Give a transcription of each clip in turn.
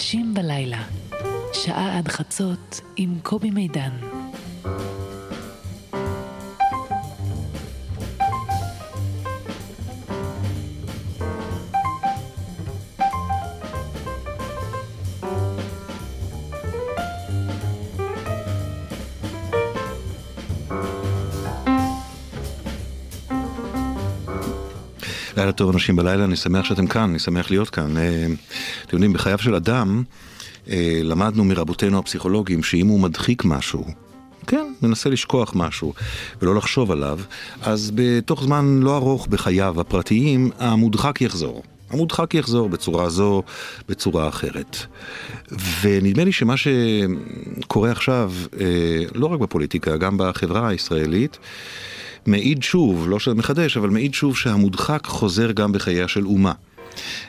נשים בלילה, שעה עד חצות עם קובי מידן. לילה טוב אנשים בלילה, אני שמח שאתם כאן, אני שמח להיות כאן. אה, אתם יודעים, בחייו של אדם אה, למדנו מרבותינו הפסיכולוגים שאם הוא מדחיק משהו, כן, מנסה לשכוח משהו ולא לחשוב עליו, אז בתוך זמן לא ארוך בחייו הפרטיים, המודחק יחזור. המודחק יחזור בצורה זו, בצורה אחרת. ונדמה לי שמה שקורה עכשיו, אה, לא רק בפוליטיקה, גם בחברה הישראלית, מעיד שוב, לא שזה מחדש, אבל מעיד שוב שהמודחק חוזר גם בחייה של אומה.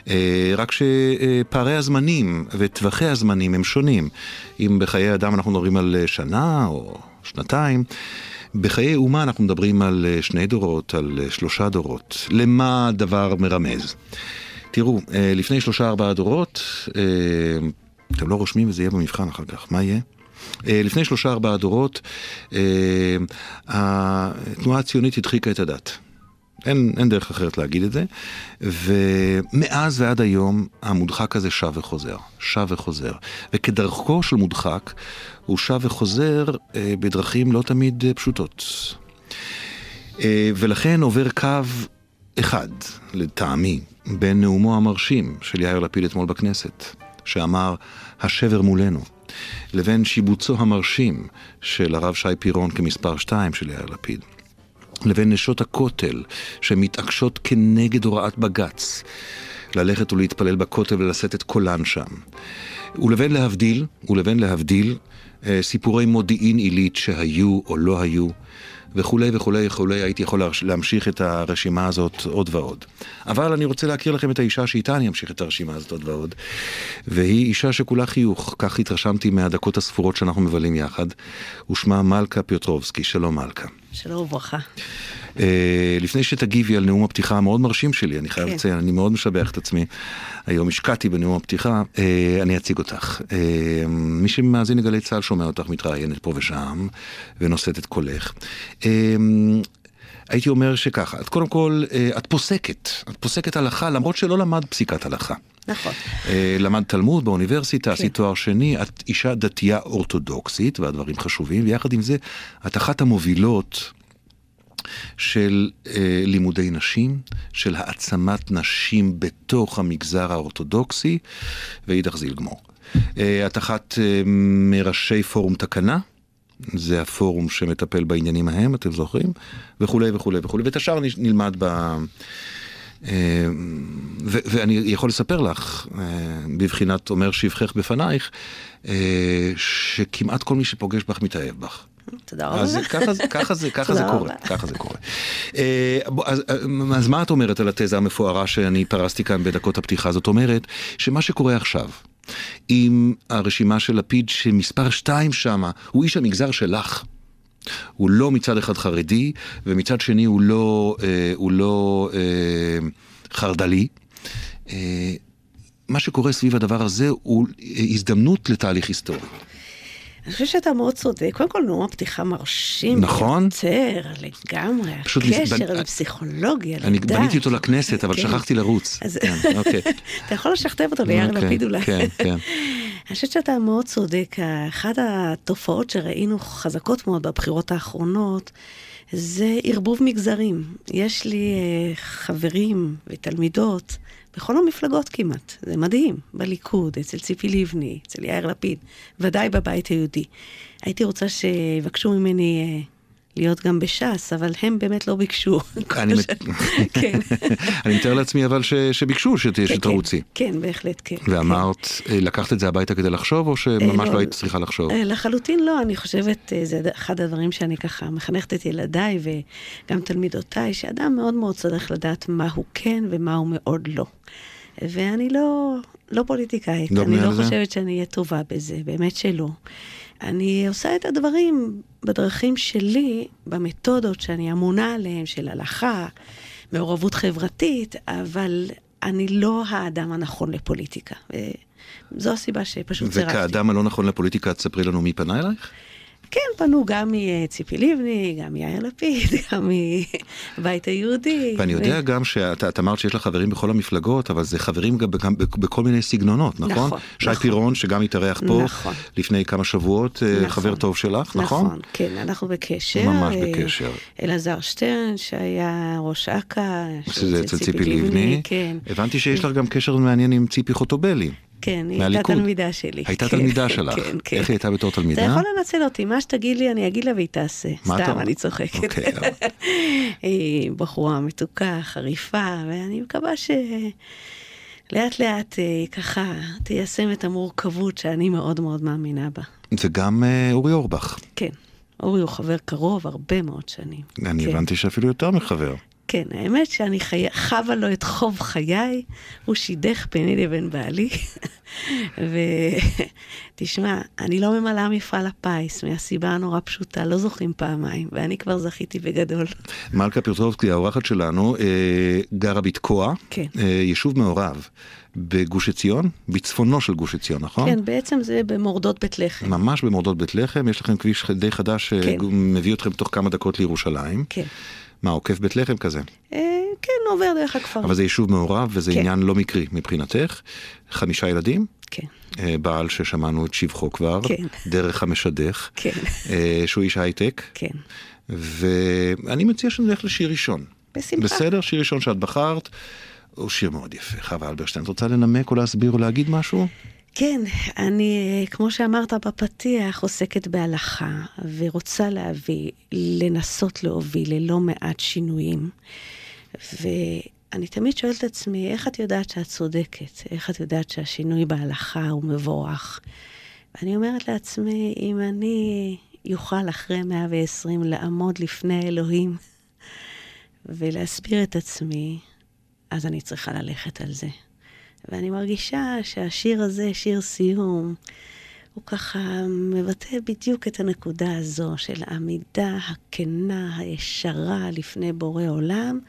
אה, רק שפערי הזמנים וטווחי הזמנים הם שונים. אם בחיי אדם אנחנו מדברים על שנה או שנתיים, בחיי אומה אנחנו מדברים על שני דורות, על שלושה דורות. למה הדבר מרמז? תראו, אה, לפני שלושה ארבעה דורות, אה, אתם לא רושמים וזה יהיה במבחן אחר כך, מה יהיה? לפני שלושה ארבעה דורות, התנועה הציונית הדחיקה את הדת. אין, אין דרך אחרת להגיד את זה. ומאז ועד היום המודחק הזה שב וחוזר, שב וחוזר. וכדרכו של מודחק, הוא שב וחוזר אה, בדרכים לא תמיד אה, פשוטות. אה, ולכן עובר קו אחד, לטעמי, בין נאומו המרשים של יאיר לפיד אתמול בכנסת, שאמר, השבר מולנו. לבין שיבוצו המרשים של הרב שי פירון כמספר שתיים של יאיר לפיד. לבין נשות הכותל שמתעקשות כנגד הוראת בג"ץ ללכת ולהתפלל בכותל ולשאת את קולן שם. ולבין להבדיל, ולבין להבדיל אה, סיפורי מודיעין עילית שהיו או לא היו, וכולי וכולי וכולי, הייתי יכול להמשיך את הרשימה הזאת עוד ועוד. אבל אני רוצה להכיר לכם את האישה שאיתה אני אמשיך את הרשימה הזאת עוד ועוד, והיא אישה שכולה חיוך, כך התרשמתי מהדקות הספורות שאנחנו מבלים יחד, ושמה מלכה פיוטרובסקי, שלום מלכה. שלום וברכה. Uh, לפני שתגיבי על נאום הפתיחה המאוד מרשים שלי, אני חייב כן. לציין, אני מאוד משבח את עצמי. היום השקעתי בנאום הפתיחה, uh, אני אציג אותך. Uh, מי שמאזין לגלי צה"ל שומע אותך מתראיינת פה ושם, ונושאת את קולך. הייתי אומר שככה, את קודם כל, את פוסקת, את פוסקת הלכה למרות שלא למד פסיקת הלכה. נכון. למד תלמוד באוניברסיטה, כן. עשית תואר שני, את אישה דתייה אורתודוקסית, והדברים חשובים, ויחד עם זה, את אחת המובילות של אה, לימודי נשים, של העצמת נשים בתוך המגזר האורתודוקסי, ואידך זיל גמור. אה, את אחת אה, מראשי פורום תקנה, זה הפורום שמטפל בעניינים ההם, אתם זוכרים? וכולי וכולי וכולי, ואת השאר נלמד ב... אה, ואני יכול לספר לך, אה, בבחינת אומר שבחך בפנייך, אה, שכמעט כל מי שפוגש בך מתאהב בך. תודה רבה. אז ככה, ככה זה, ככה זה קורה, ככה זה קורה. אז, אז מה את אומרת על התזה המפוארה שאני פרסתי כאן בדקות הפתיחה? זאת אומרת, שמה שקורה עכשיו, עם הרשימה של לפיד שמספר 2 שמה, הוא איש המגזר שלך. הוא לא מצד אחד חרדי, ומצד שני הוא לא, אה, הוא לא אה, חרד"לי. אה, מה שקורה סביב הדבר הזה הוא הזדמנות לתהליך היסטורי. אני חושבת שאתה מאוד צודק. קודם כל, נאום הפתיחה מרשים. נכון. יותר, לגמרי. פשוט הקשר בנ... לפסיכולוגיה, אני לדעת. בניתי אותו לכנסת, אבל כן. שכחתי לרוץ. אז... כן, אוקיי. אתה יכול לשכתב אותו ליאיר אוקיי, לפיד אולי. כן, כן. אני חושבת שאתה מאוד צודק. אחת התופעות שראינו חזקות מאוד בבחירות האחרונות, זה ערבוב מגזרים. יש לי uh, חברים ותלמידות בכל המפלגות כמעט, זה מדהים, בליכוד, אצל ציפי לבני, אצל יאיר לפיד, ודאי בבית היהודי. הייתי רוצה שיבקשו ממני uh, להיות גם בש"ס, אבל הם באמת לא ביקשו. אני כן. מתאר לעצמי אבל שביקשו כן, שתרוצי. כן, בהחלט כן. ואמרת, אה, לקחת את זה הביתה כדי לחשוב, או שממש לא, לא היית צריכה לחשוב? לחלוטין לא, אני חושבת, זה אחד הדברים שאני ככה מחנכת את ילדיי וגם תלמידותיי, שאדם מאוד מאוד צריך לדעת מה הוא כן ומה הוא מאוד לא. ואני לא, לא פוליטיקאית, לא אני לא? חושבת שאני אהיה טובה בזה, באמת שלא. אני עושה את הדברים בדרכים שלי, במתודות שאני אמונה עליהן, של הלכה, מעורבות חברתית, אבל אני לא האדם הנכון לפוליטיקה. זו הסיבה שפשוט סירבתי. וכאדם הלא נכון לפוליטיקה, תספרי לנו מי פנה אלייך? כן, פנו גם מציפי לבני, גם מיאיר לפיד, גם מבית היהודי. ואני יודע ו... גם שאת אמרת שיש לך חברים בכל המפלגות, אבל זה חברים גם, גם בכל מיני סגנונות, נכון? נכון. שי נכון. פירון, שגם התארח פה נכון. לפני כמה שבועות, אה, נכון. חבר טוב שלך, נכון? נכון, כן, אנחנו בקשר. ממש בקשר. אלעזר שטרן, שהיה ראש אכ"א, שזה אצל ציפי לבני. כן. הבנתי שיש לך גם קשר מעניין עם ציפי חוטובלי. כן, היא הייתה תלמידה שלי. הייתה כן, תלמידה שלך? כן, כן. איך היא הייתה בתור תלמידה? אתה יכול לנצל אותי, מה שתגיד לי אני אגיד לה והיא תעשה. סתם, אני צוחקת. אוקיי, היא בחורה מתוקה, חריפה, ואני מקווה ש... לאט לאט היא ככה תיישם את המורכבות שאני מאוד מאוד מאמינה בה. וגם אה, אורי אורבך. כן, אורי הוא חבר קרוב הרבה מאוד שנים. אני כן. הבנתי שאפילו יותר מחבר. כן, האמת שאני חי... חווה לו את חוב חיי, הוא שידך ביני לבין בעלי. ותשמע, אני לא ממלאה מפעל הפיס, מהסיבה הנורא פשוטה, לא זוכים פעמיים, ואני כבר זכיתי בגדול. מלכה פירטובסקי, האורחת שלנו, אה, גרה בתקוע, כן. אה, יישוב מעורב. בגוש עציון, בצפונו של גוש עציון, נכון? כן, בעצם זה במורדות בית לחם. ממש במורדות בית לחם, יש לכם כביש די חדש כן. שמביא אתכם תוך כמה דקות לירושלים. כן. מה, עוקף בית לחם כזה? אה, כן, עובר דרך הכפר. אבל זה יישוב מעורב וזה כן. עניין לא מקרי מבחינתך. חמישה ילדים? כן. אה, בעל ששמענו את שבחו כבר, כן. דרך המשדך, כן. אה, שהוא איש הייטק. כן. ואני מציע שנלך לשיר ראשון. בשמחה. בסדר? שיר ראשון שאת בחרת. הוא שיר מאוד יפה. חווה אלברשטיין, את רוצה לנמק או להסביר או להגיד משהו? כן, אני, כמו שאמרת בפתיח, עוסקת בהלכה, ורוצה להביא, לנסות להוביל ללא מעט שינויים. ואני תמיד שואלת את עצמי, איך את יודעת שאת צודקת? איך את יודעת שהשינוי בהלכה הוא מבורך? ואני אומרת לעצמי, אם אני יוכל אחרי 120 לעמוד לפני אלוהים ולהסביר את עצמי, אז אני צריכה ללכת על זה. ואני מרגישה שהשיר הזה, שיר סיום, הוא ככה מבטא בדיוק את הנקודה הזו של העמידה הכנה, הישרה לפני בורא עולם,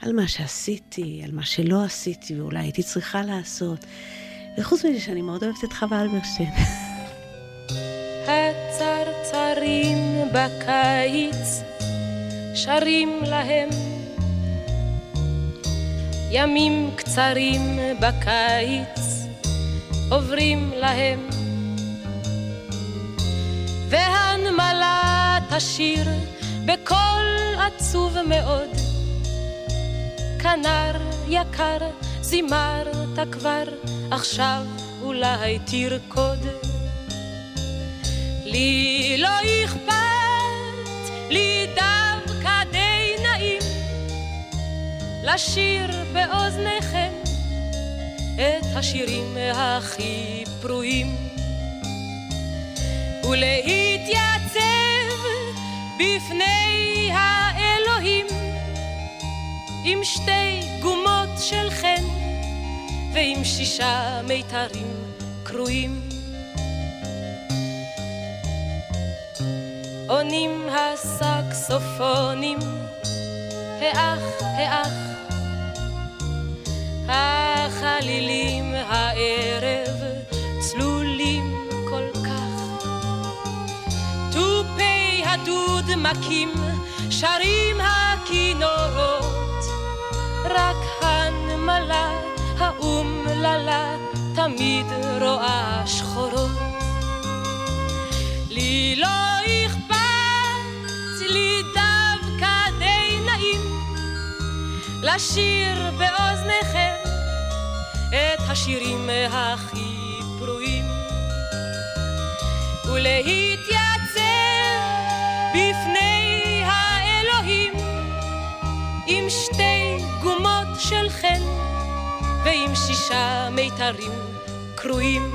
על מה שעשיתי, על מה שלא עשיתי ואולי הייתי צריכה לעשות. וחוץ מזה שאני מאוד אוהבת את חווה אלברשטיין. הצרצרים בקיץ שרים להם ימים קצרים בקיץ עוברים להם. והנמלה תשיר בקול עצוב מאוד. כנר יקר זימרת כבר עכשיו אולי תרקוד. לי לא אכפת לי דווקא לשיר באוזניכם את השירים הכי פרועים ולהתייצב בפני האלוהים עם שתי גומות של חן ועם שישה מיתרים קרועים. עונים הסקסופונים, האח, האח, החלילים הערב צלולים כל כך. תופי הדוד מכים, שרים הכינורות, רק הנמלה האומללה תמיד רואה שחורות. לי לא אכפת, לי דווקא די נעים לשיר באוזניכם את השירים הכי פרועים ולהתייצב בפני האלוהים עם שתי גומות של חן ועם שישה מיתרים קרועים.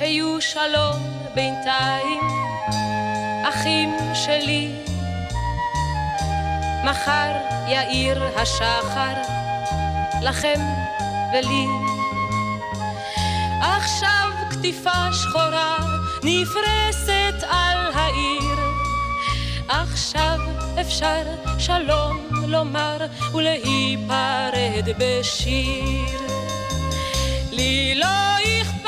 היו שלום בינתיים, אחים שלי מחר יאיר השחר לכם ולי. עכשיו קטיפה שחורה נפרסת על העיר, עכשיו אפשר שלום לומר ולהיפרד בשיר. לי לא אכפת,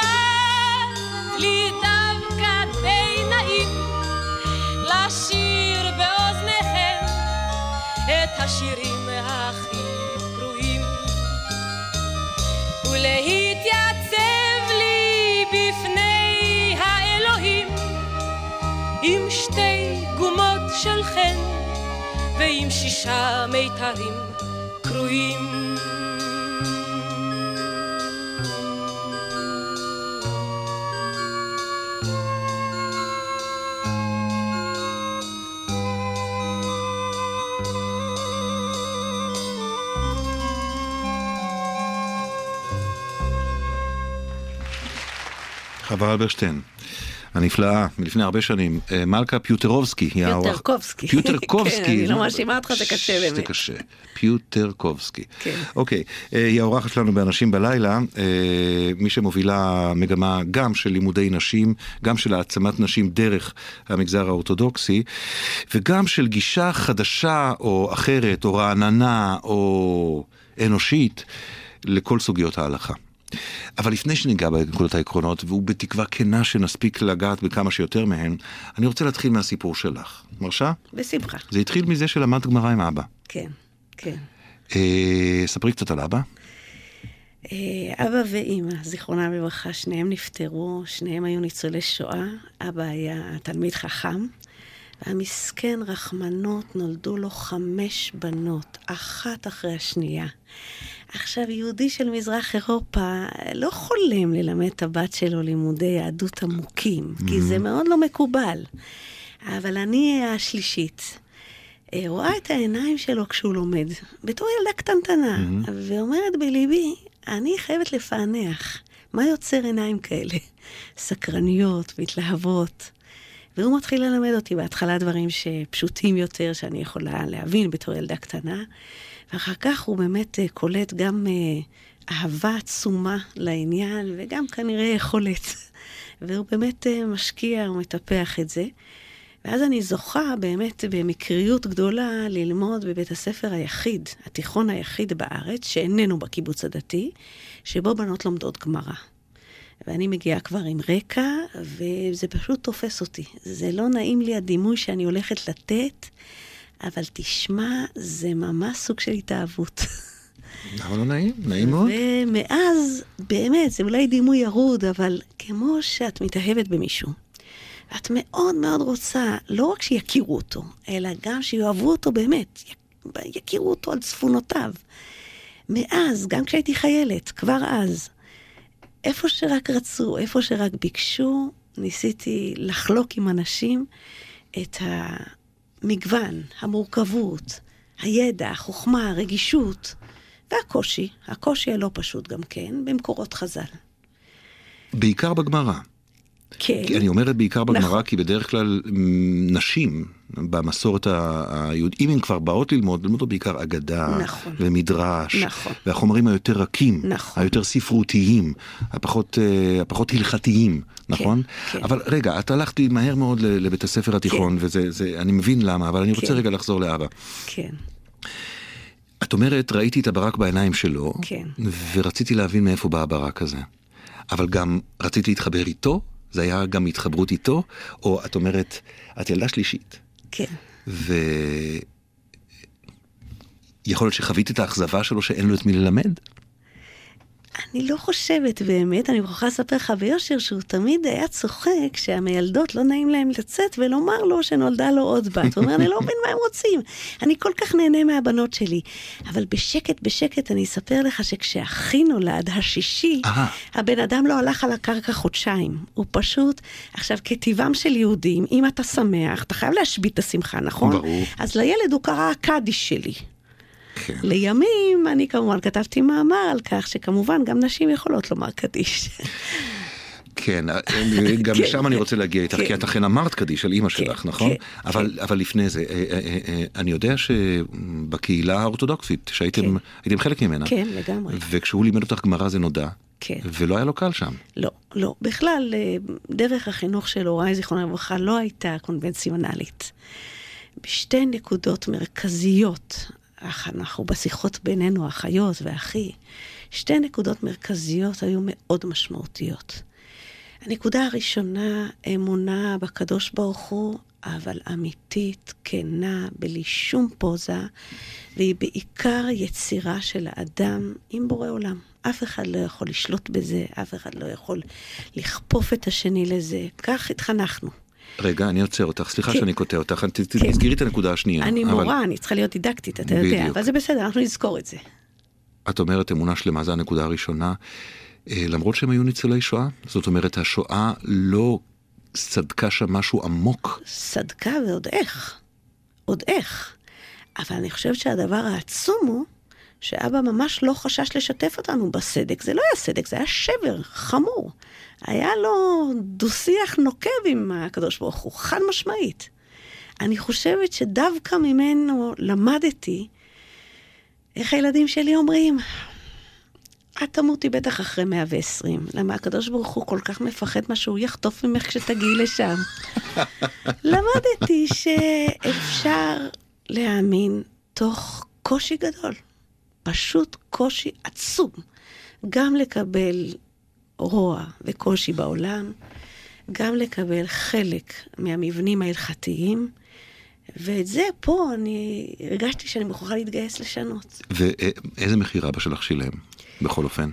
שישה מיתרים קרועים. חווה אלברשטיין. הנפלאה, מלפני הרבה שנים, אה, מלכה פיוטרובסקי. פיוטרקובסקי. פיוטרקובסקי. כן, אני לא מאשימה אותך, זה קשה זה באמת. קשה. פיוטרקובסקי. כן. אוקיי, אה, היא האורחת שלנו באנשים בלילה, אה, מי שמובילה מגמה גם של לימודי נשים, גם של העצמת נשים דרך המגזר האורתודוקסי, וגם של גישה חדשה או אחרת, או רעננה, או אנושית, לכל סוגיות ההלכה. אבל לפני שניגע בנקודות העקרונות, והוא בתקווה כנה שנספיק לגעת בכמה שיותר מהן, אני רוצה להתחיל מהסיפור שלך. מרשה? בשמחה. זה התחיל מזה שלמדת גמרא עם אבא. כן, כן. אה, ספרי קצת על אבא. אה, אבא ואימא, זיכרונם לברכה, שניהם נפטרו, שניהם היו ניצולי שואה. אבא היה תלמיד חכם, והמסכן רחמנות נולדו לו חמש בנות, אחת אחרי השנייה. עכשיו, יהודי של מזרח אירופה לא חולם ללמד את הבת שלו לימודי יהדות עמוקים, כי זה מאוד לא מקובל. אבל אני השלישית. אה, רואה את העיניים שלו כשהוא לומד, בתור ילדה קטנטנה, ואומרת בליבי, אני חייבת לפענח מה יוצר עיניים כאלה, סקרניות, מתלהבות. והוא מתחיל ללמד אותי בהתחלה דברים שפשוטים יותר, שאני יכולה להבין בתור ילדה קטנה, ואחר כך הוא באמת אה, קולט גם אה, אהבה עצומה לעניין, וגם כנראה יכולת. והוא באמת אה, משקיע ומטפח את זה. ואז אני זוכה באמת במקריות גדולה ללמוד בבית הספר היחיד, התיכון היחיד בארץ, שאיננו בקיבוץ הדתי, שבו בנות לומדות גמרא. ואני מגיעה כבר עם רקע, וזה פשוט תופס אותי. זה לא נעים לי הדימוי שאני הולכת לתת, אבל תשמע, זה ממש סוג של התאהבות. למה לא נעים? נעים מאוד. ומאז, באמת, זה אולי דימוי ירוד, אבל כמו שאת מתאהבת במישהו, את מאוד מאוד רוצה, לא רק שיכירו אותו, אלא גם שיאהבו אותו באמת, יכירו אותו על צפונותיו. מאז, גם כשהייתי חיילת, כבר אז, איפה שרק רצו, איפה שרק ביקשו, ניסיתי לחלוק עם אנשים את המגוון, המורכבות, הידע, החוכמה, הרגישות והקושי, הקושי הלא פשוט גם כן, במקורות חז"ל. בעיקר בגמרא. כן. כי אני אומרת בעיקר בגמרא, נכון. כי בדרך כלל נשים במסורת היהודית, אם הן כבר באות ללמוד, ללמוד בעיקר אגדה, נכון. ומדרש, נכון. והחומרים היותר רכים, נכון. היותר ספרותיים, הפחות, אה, הפחות הלכתיים, נכון? כן. אבל רגע, את הלכת לי מהר מאוד לבית הספר התיכון, וזה, זה, אני מבין למה, אבל אני רוצה כן. רגע לחזור לאבא. כן, את אומרת, ראיתי את הברק בעיניים שלו, כן. ורציתי להבין מאיפה בא הברק הזה. אבל גם רציתי להתחבר איתו, זה היה גם התחברות איתו, או את אומרת, את ילדה שלישית, כן. ויכול להיות שחווית את האכזבה שלו שאין לו את מי ללמד? אני לא חושבת באמת, אני מוכרחה לספר לך ביושר שהוא תמיד היה צוחק שהמיילדות לא נעים להם לצאת ולומר לו שנולדה לו עוד בת. הוא אומר, אני לא מבין מה הם רוצים. אני כל כך נהנה מהבנות שלי. אבל בשקט בשקט אני אספר לך שכשאחי נולד, השישי, אהה. הבן אדם לא הלך על הקרקע חודשיים. הוא פשוט, עכשיו, כטבעם של יהודים, אם אתה שמח, אתה חייב להשבית את השמחה, נכון? ברור. אז לילד הוא קרא הקדיש שלי. כן. לימים, אני כמובן כתבתי מאמר על כך שכמובן גם נשים יכולות לומר קדיש. כן, גם כן, לשם אני כן, רוצה להגיע איתך, כן. כי את אכן אמרת קדיש על אימא כן, שלך, נכון? כן, אבל אבל לפני זה, אה, אה, אה, אה, אני יודע שבקהילה האורתודוקסית, שהייתם כן. הייתם חלק ממנה, כן, לגמרי. וכשהוא לימד אותך גמרא זה נודע, כן. ולא היה לו קל שם. לא, לא. בכלל, אה, דרך החינוך של הוריי, זיכרונה לברכה, לא הייתה קונבנציונלית. בשתי נקודות מרכזיות, אנחנו בשיחות בינינו, אחיות ואחי, שתי נקודות מרכזיות היו מאוד משמעותיות. הנקודה הראשונה, אמונה בקדוש ברוך הוא, אבל אמיתית, כנה, בלי שום פוזה, והיא בעיקר יצירה של האדם עם בורא עולם. אף אחד לא יכול לשלוט בזה, אף אחד לא יכול לכפוף את השני לזה. כך התחנכנו. רגע, אני עוצר אותך, סליחה כן. שאני קוטע אותך, כן. תסגרי את הנקודה השנייה. אני אבל מורה, אני צריכה להיות דידקטית, אתה יודע, בדיוק. אבל זה בסדר, אנחנו נזכור את זה. את אומרת אמונה שלמה, זו הנקודה הראשונה. אה, למרות שהם היו ניצולי שואה, זאת אומרת, השואה לא סדקה שם משהו עמוק. צדקה ועוד איך. עוד איך. אבל אני חושבת שהדבר העצום הוא שאבא ממש לא חשש לשתף אותנו בסדק. זה לא היה סדק, זה היה שבר חמור. היה לו דו-שיח נוקב עם הקדוש ברוך הוא, חד משמעית. אני חושבת שדווקא ממנו למדתי איך הילדים שלי אומרים, את תמותי בטח אחרי 120. למה הקדוש ברוך הוא כל כך מפחד מה שהוא יחטוף ממך כשתגיעי לשם. למדתי שאפשר להאמין תוך קושי גדול. פשוט קושי עצום. גם לקבל רוע וקושי בעולם, גם לקבל חלק מהמבנים ההלכתיים, ואת זה פה אני הרגשתי שאני מוכרחה להתגייס לשנות. ואיזה מחיר אבא שלך שילם, בכל אופן?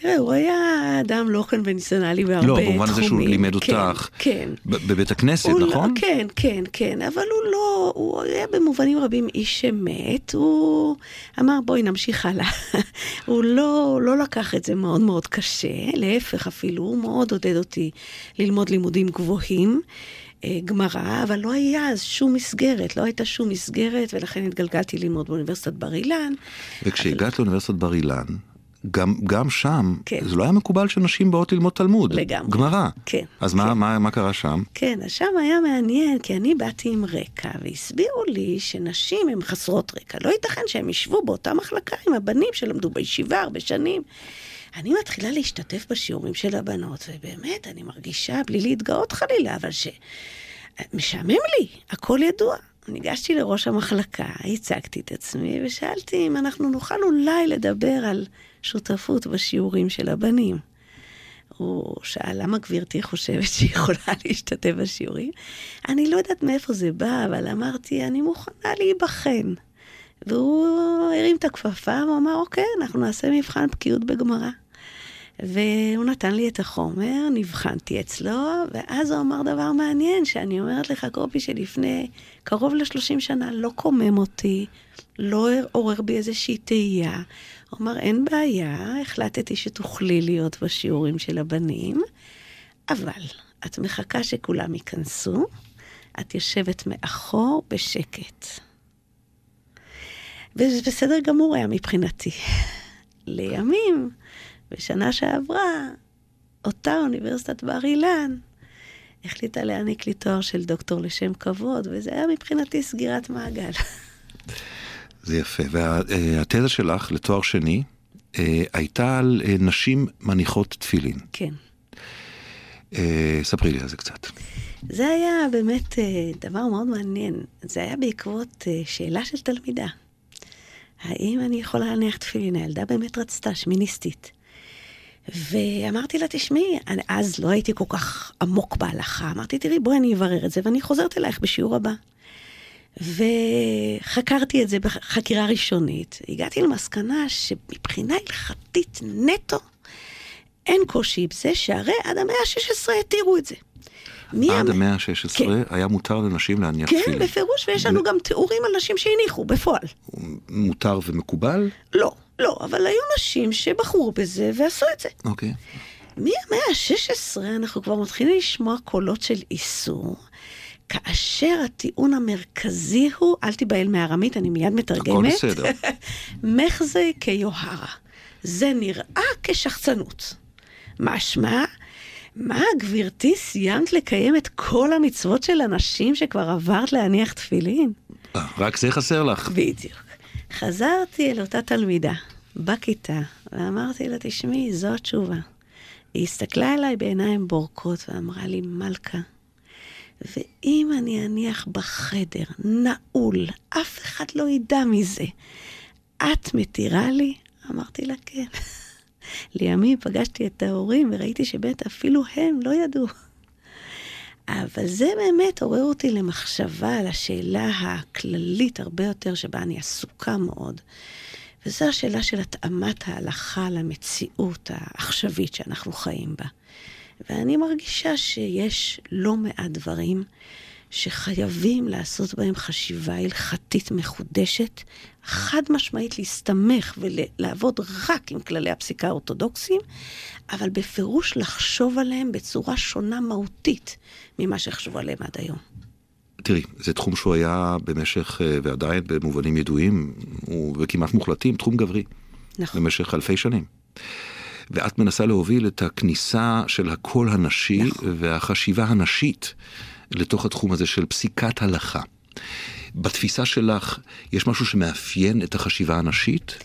תראה, הוא היה אדם לא קונבנציונלי בהרבה לא, תחומים. במובן הזה שהוא לימד כן, אותך כן. ב- בבית הכנסת, הוא נכון? לא, כן, כן, כן, אבל הוא לא, הוא היה במובנים רבים איש אמת, הוא אמר בואי נמשיך הלאה. הוא לא, לא לקח את זה מאוד מאוד קשה, להפך אפילו, הוא מאוד עודד אותי ללמוד לימודים גבוהים. אה, גמרא, אבל לא היה אז שום מסגרת, לא הייתה שום מסגרת, ולכן התגלגלתי ללמוד באוניברסיטת בר אילן. וכשהגעת לאוניברסיטת בר אילן, גם, גם שם, כן. זה לא היה מקובל שנשים באות ללמוד תלמוד. לגמרי. גמרא. כן, אז מה, כן. מה, מה קרה שם? כן, אז שם היה מעניין, כי אני באתי עם רקע, והסבירו לי שנשים הן חסרות רקע. לא ייתכן שהן ישבו באותה מחלקה עם הבנים שלמדו בישיבה הרבה שנים. אני מתחילה להשתתף בשיעורים של הבנות, ובאמת, אני מרגישה, בלי להתגאות חלילה, אבל ש... משעמם לי, הכל ידוע. ניגשתי לראש המחלקה, הצגתי את עצמי, ושאלתי אם אנחנו נוכל אולי לדבר על שותפות בשיעורים של הבנים. הוא שאל, למה גברתי חושבת שהיא יכולה להשתתף בשיעורים? אני לא יודעת מאיפה זה בא, אבל אמרתי, אני מוכנה להיבחן. והוא הרים את הכפפה ואמר, אוקיי, אנחנו נעשה מבחן בקיאות בגמרא. והוא נתן לי את החומר, נבחנתי אצלו, ואז הוא אמר דבר מעניין, שאני אומרת לך, קובי, שלפני קרוב ל-30 שנה לא קומם אותי, לא עורר בי איזושהי תהייה. הוא אמר, אין בעיה, החלטתי שתוכלי להיות בשיעורים של הבנים, אבל את מחכה שכולם ייכנסו, את יושבת מאחור בשקט. וזה בסדר גמור היה מבחינתי. לימים, בשנה שעברה, אותה אוניברסיטת בר אילן החליטה להעניק לי תואר של דוקטור לשם כבוד, וזה היה מבחינתי סגירת מעגל. זה יפה. והתזה שלך לתואר שני אה, הייתה על אה, נשים מניחות תפילין. כן. אה, ספרי לי על זה קצת. זה היה באמת דבר מאוד מעניין. זה היה בעקבות שאלה של תלמידה. האם אני יכולה להניח תפילין? הילדה באמת רצתה, שמיניסטית. ואמרתי לה, תשמעי, אז לא הייתי כל כך עמוק בהלכה. אמרתי, תראי, בואי אני אברר את זה, ואני חוזרת אלייך בשיעור הבא. וחקרתי את זה בחקירה ראשונית. הגעתי למסקנה שמבחינה הלכתית נטו, אין קושי בזה שהרי עד המאה ה-16 התירו את זה. עד המ- המאה ה-16 כן. היה מותר לנשים להניח כן, תפילין. בפירוש, ויש לנו גם תיאורים על נשים שהניחו, בפועל. מותר ומקובל? לא, לא, אבל היו נשים שבחרו בזה ועשו את זה. אוקיי. מהמאה ה-16 אנחנו כבר מתחילים לשמוע קולות של איסור, כאשר הטיעון המרכזי הוא, אל תיבהל מארמית, אני מיד מתרגמת. הכל בסדר. מחזי כיוהרה. זה נראה כשחצנות. משמע, מה, גברתי, סיימת לקיים את כל המצוות של הנשים שכבר עברת להניח תפילין? אה, רק זה חסר לך. בדיוק. חזרתי אל אותה תלמידה בכיתה, ואמרתי לה, תשמעי, זו התשובה. היא הסתכלה עליי בעיניים בורקות ואמרה לי, מלכה, ואם אני אניח בחדר, נעול, אף אחד לא ידע מזה, את מתירה לי? אמרתי לה, כן. לימים פגשתי את ההורים וראיתי שבאמת אפילו הם לא ידעו. אבל זה באמת עורר אותי למחשבה על השאלה הכללית הרבה יותר, שבה אני עסוקה מאוד. וזו השאלה של התאמת ההלכה למציאות העכשווית שאנחנו חיים בה. ואני מרגישה שיש לא מעט דברים שחייבים לעשות בהם חשיבה הלכתית מחודשת, חד משמעית להסתמך ולעבוד רק עם כללי הפסיקה האורתודוקסיים, אבל בפירוש לחשוב עליהם בצורה שונה מהותית ממה שחשבו עליהם עד היום. תראי, זה תחום שהוא היה במשך, אה, ועדיין במובנים ידועים, וכמעט מוחלטים, תחום גברי. נכון. במשך אלפי שנים. ואת מנסה להוביל את הכניסה של הקול הנשי נכון. והחשיבה הנשית לתוך התחום הזה של פסיקת הלכה. בתפיסה שלך, יש משהו שמאפיין את החשיבה הנשית?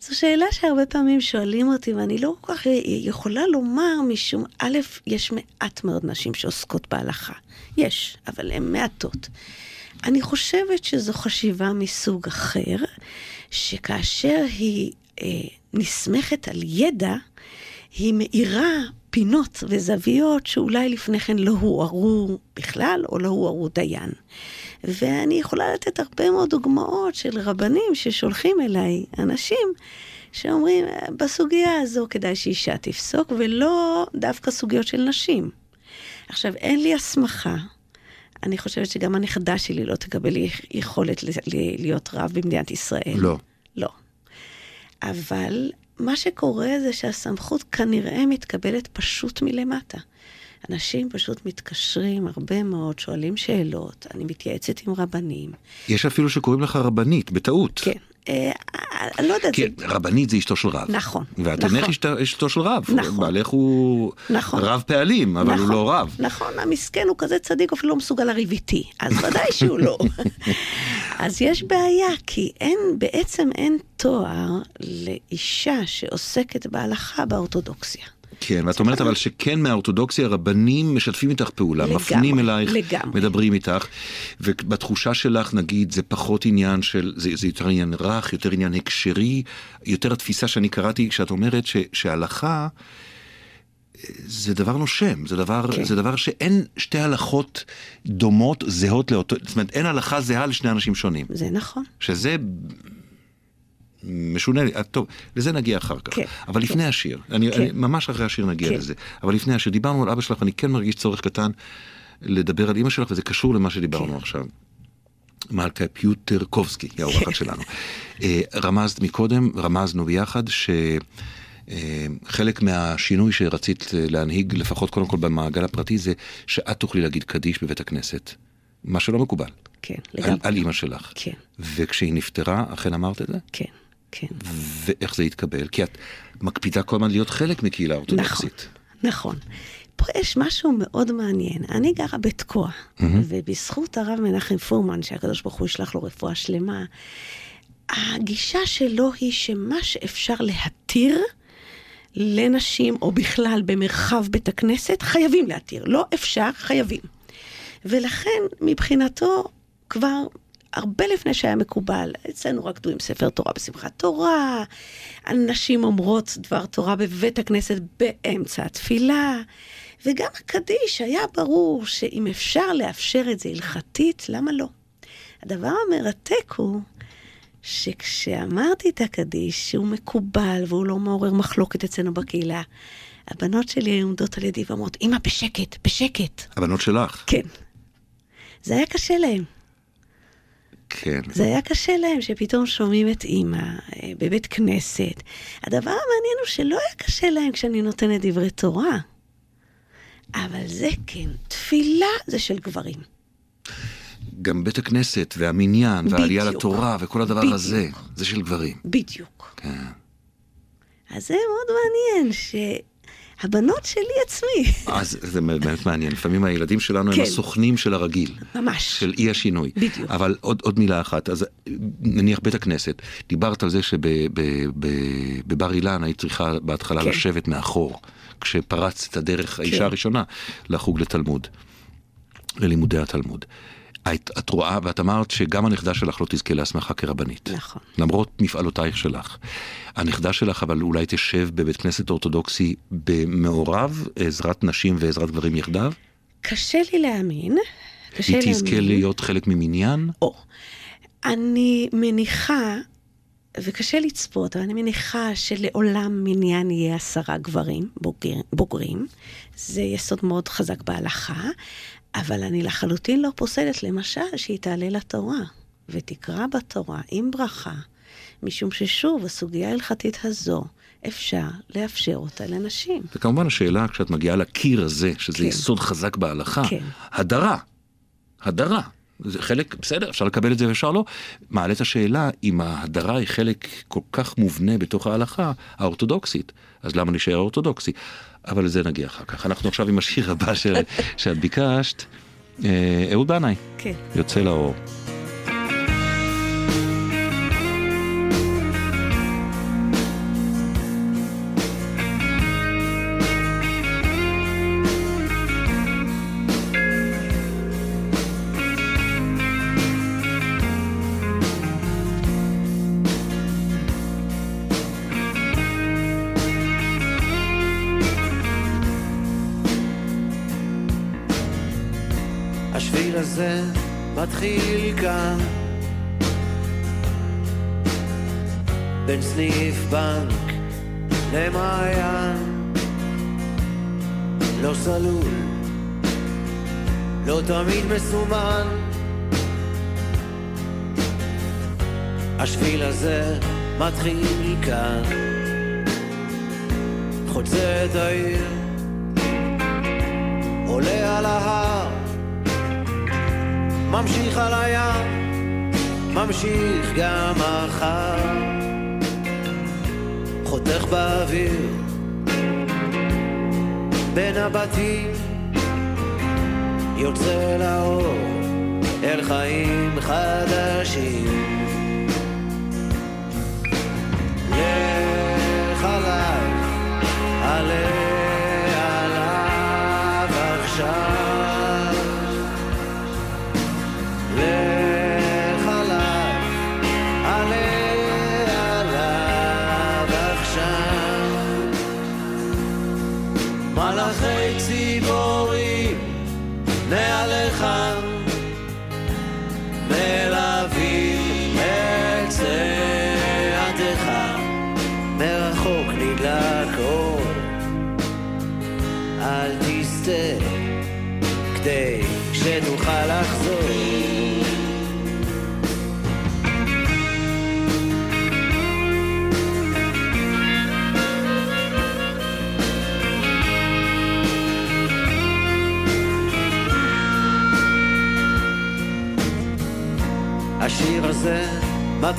זו שאלה שהרבה פעמים שואלים אותי, ואני לא כל כך יכולה לומר, משום, א', יש מעט מאוד נשים שעוסקות בהלכה. יש, אבל הן מעטות. אני חושבת שזו חשיבה מסוג אחר, שכאשר היא אה, נסמכת על ידע, היא מאירה פינות וזוויות שאולי לפני כן לא הוארו בכלל, או לא הוארו דיין. ואני יכולה לתת הרבה מאוד דוגמאות של רבנים ששולחים אליי אנשים שאומרים, בסוגיה הזו כדאי שאישה תפסוק, ולא דווקא סוגיות של נשים. עכשיו, אין לי הסמכה. אני חושבת שגם הנכדה שלי לא תקבל יכולת להיות רב במדינת ישראל. לא. לא. אבל מה שקורה זה שהסמכות כנראה מתקבלת פשוט מלמטה. אנשים פשוט מתקשרים הרבה מאוד, שואלים שאלות, אני מתייעצת עם רבנים. יש אפילו שקוראים לך רבנית, בטעות. כן. אה, אני לא יודעת. כי רבנית זה אשתו של רב. נכון. ואת אינך נכון. אשתו של רב. נכון. בעלך הוא נכון. רב פעלים, אבל הוא לא רב. נכון, המסכן הוא כזה צדיק, אפילו לא מסוגל לריב איתי. אז ודאי שהוא לא. אז יש בעיה, כי אין, בעצם אין תואר לאישה שעוסקת בהלכה באורתודוקסיה. כן, ואת אומרת אבל שכן מהאורתודוקסיה רבנים משתפים איתך פעולה, לגמרי, מפנים אלייך, לגמרי. מדברים איתך, ובתחושה שלך נגיד זה פחות עניין של, זה, זה יותר עניין רך, יותר עניין הקשרי, יותר התפיסה שאני קראתי כשאת אומרת ש, שהלכה זה דבר נושם, זה דבר, כן. זה דבר שאין שתי הלכות דומות, זהות לאותו, זאת אומרת אין הלכה זהה לשני אנשים שונים. זה נכון. שזה משונה לי, אה, טוב, לזה נגיע אחר כך. כן, אבל לפני כן. השיר, אני, כן. אני, ממש אחרי השיר נגיע כן. לזה, אבל לפני השיר, דיברנו על אבא שלך, אני כן מרגיש צורך קטן לדבר על אימא שלך, וזה קשור למה שדיברנו כן. עכשיו. מלכה פיוטרקובסקי, היא האורחת. שלנו. אה, רמזת מקודם, רמזנו ביחד, שחלק אה, מהשינוי שרצית להנהיג, לפחות קודם כל במעגל הפרטי, זה שאת תוכלי להגיד קדיש בבית הכנסת. מה שלא מקובל. כן, לגמרי. על, על אימא שלך. כן. וכשהיא נפטרה, אכן אמרת את זה? כן, כן. ואיך זה התקבל? כי את מקפידה כל הזמן להיות חלק מקהילה אורתודוקסית. נכון, נכון. פה יש משהו מאוד מעניין. אני גרה בתקוע, mm-hmm. ובזכות הרב מנחם פורמן, שהקדוש ברוך הוא ישלח לו רפואה שלמה, הגישה שלו היא שמה שאפשר להתיר, לנשים, או בכלל במרחב בית הכנסת, חייבים להתיר. לא אפשר, חייבים. ולכן מבחינתו כבר הרבה לפני שהיה מקובל, אצלנו רקדו עם ספר תורה בשמחת תורה, הנשים אומרות דבר תורה בבית הכנסת באמצע התפילה, וגם הקדיש היה ברור שאם אפשר לאפשר את זה הלכתית, למה לא? הדבר המרתק הוא שכשאמרתי את הקדיש, שהוא מקובל והוא לא מעורר מחלוקת אצלנו בקהילה, הבנות שלי היו עומדות על ידי ואומרות, אמא, בשקט, בשקט. הבנות שלך? כן. זה היה קשה להם. כן. זה היה קשה להם שפתאום שומעים את אימא אה, בבית כנסת. הדבר המעניין הוא שלא היה קשה להם כשאני נותנת דברי תורה. אבל זה כן, תפילה זה של גברים. גם בית הכנסת והמניין והעלייה לתורה וכל הדבר בדיוק. הזה, זה של גברים. בדיוק. כן. אז זה מאוד מעניין, ש... הבנות שלי עצמי. אז זה באמת מעניין, לפעמים הילדים שלנו כן. הם הסוכנים של הרגיל. ממש. של אי השינוי. בדיוק. אבל עוד, עוד מילה אחת, אז נניח בית הכנסת, דיברת על זה שבבר אילן היית צריכה בהתחלה כן. לשבת מאחור, כשפרצת את הדרך, האישה כן. הראשונה, לחוג לתלמוד. ללימודי התלמוד. את, את רואה, ואת אמרת שגם הנכדה שלך לא תזכה להסמכה כרבנית. נכון. למרות מפעלותייך שלך. הנכדה שלך אבל אולי תשב בבית כנסת אורתודוקסי במעורב, עזרת נשים ועזרת גברים יחדיו? קשה לי להאמין. קשה היא להאמין. תזכה להיות חלק ממניין? או. אני מניחה, וקשה לצפות, אבל אני מניחה שלעולם מניין יהיה עשרה גברים בוגר, בוגרים. זה יסוד מאוד חזק בהלכה, אבל אני לחלוטין לא פוסלת, למשל, שהיא תעלה לתורה ותקרא בתורה עם ברכה, משום ששוב, הסוגיה ההלכתית הזו, אפשר לאפשר אותה לנשים. וכמובן השאלה, כשאת מגיעה לקיר הזה, שזה כן. יסוד חזק בהלכה, כן. הדרה, הדרה. זה חלק, בסדר, אפשר לקבל את זה ואפשר לא. מעלה את השאלה, אם ההדרה היא חלק כל כך מובנה בתוך ההלכה האורתודוקסית, אז למה להישאר אורתודוקסי? אבל לזה נגיע אחר כך. אנחנו עכשיו עם השיר הבא ש... שאת ביקשת, אה, אהוד בנאי, כן. יוצא לאור. בין הבתים, יוצא לאור, אל חיים חדשים. לך עליי, עלה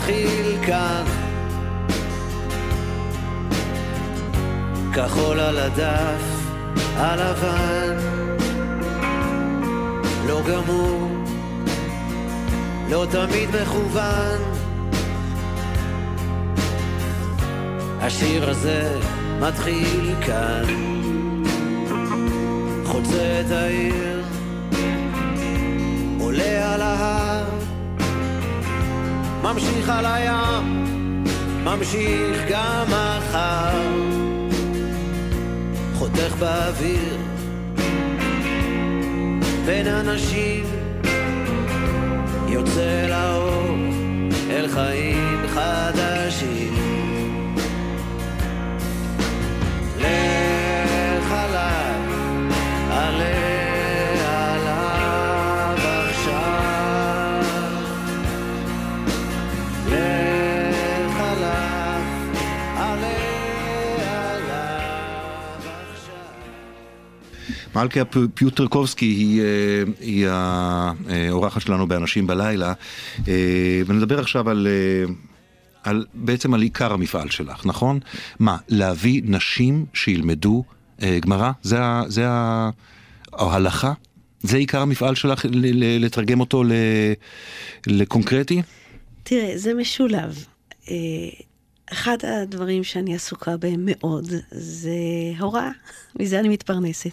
מתחיל כאן כחול על הדף הלבן. לא גמור לא תמיד מכוון. השיר הזה מתחיל כאן. חוצה את העיר עולה על ההר ממשיך על הים, ממשיך גם מחר, חותך באוויר, בין אנשים, יוצא לאור, אל חיים חדשים. מלכה פיוטרקובסקי היא, אה, היא האורחת שלנו באנשים בלילה, אה, ונדבר עכשיו על, אה, על, בעצם על עיקר המפעל שלך, נכון? מה, להביא נשים שילמדו גמרא? זה, זה ה- או הלכה? זה עיקר המפעל שלך, לתרגם אותו ל- לקונקרטי? תראה, זה משולב. אחד הדברים שאני עסוקה בהם מאוד זה הוראה, מזה אני מתפרנסת.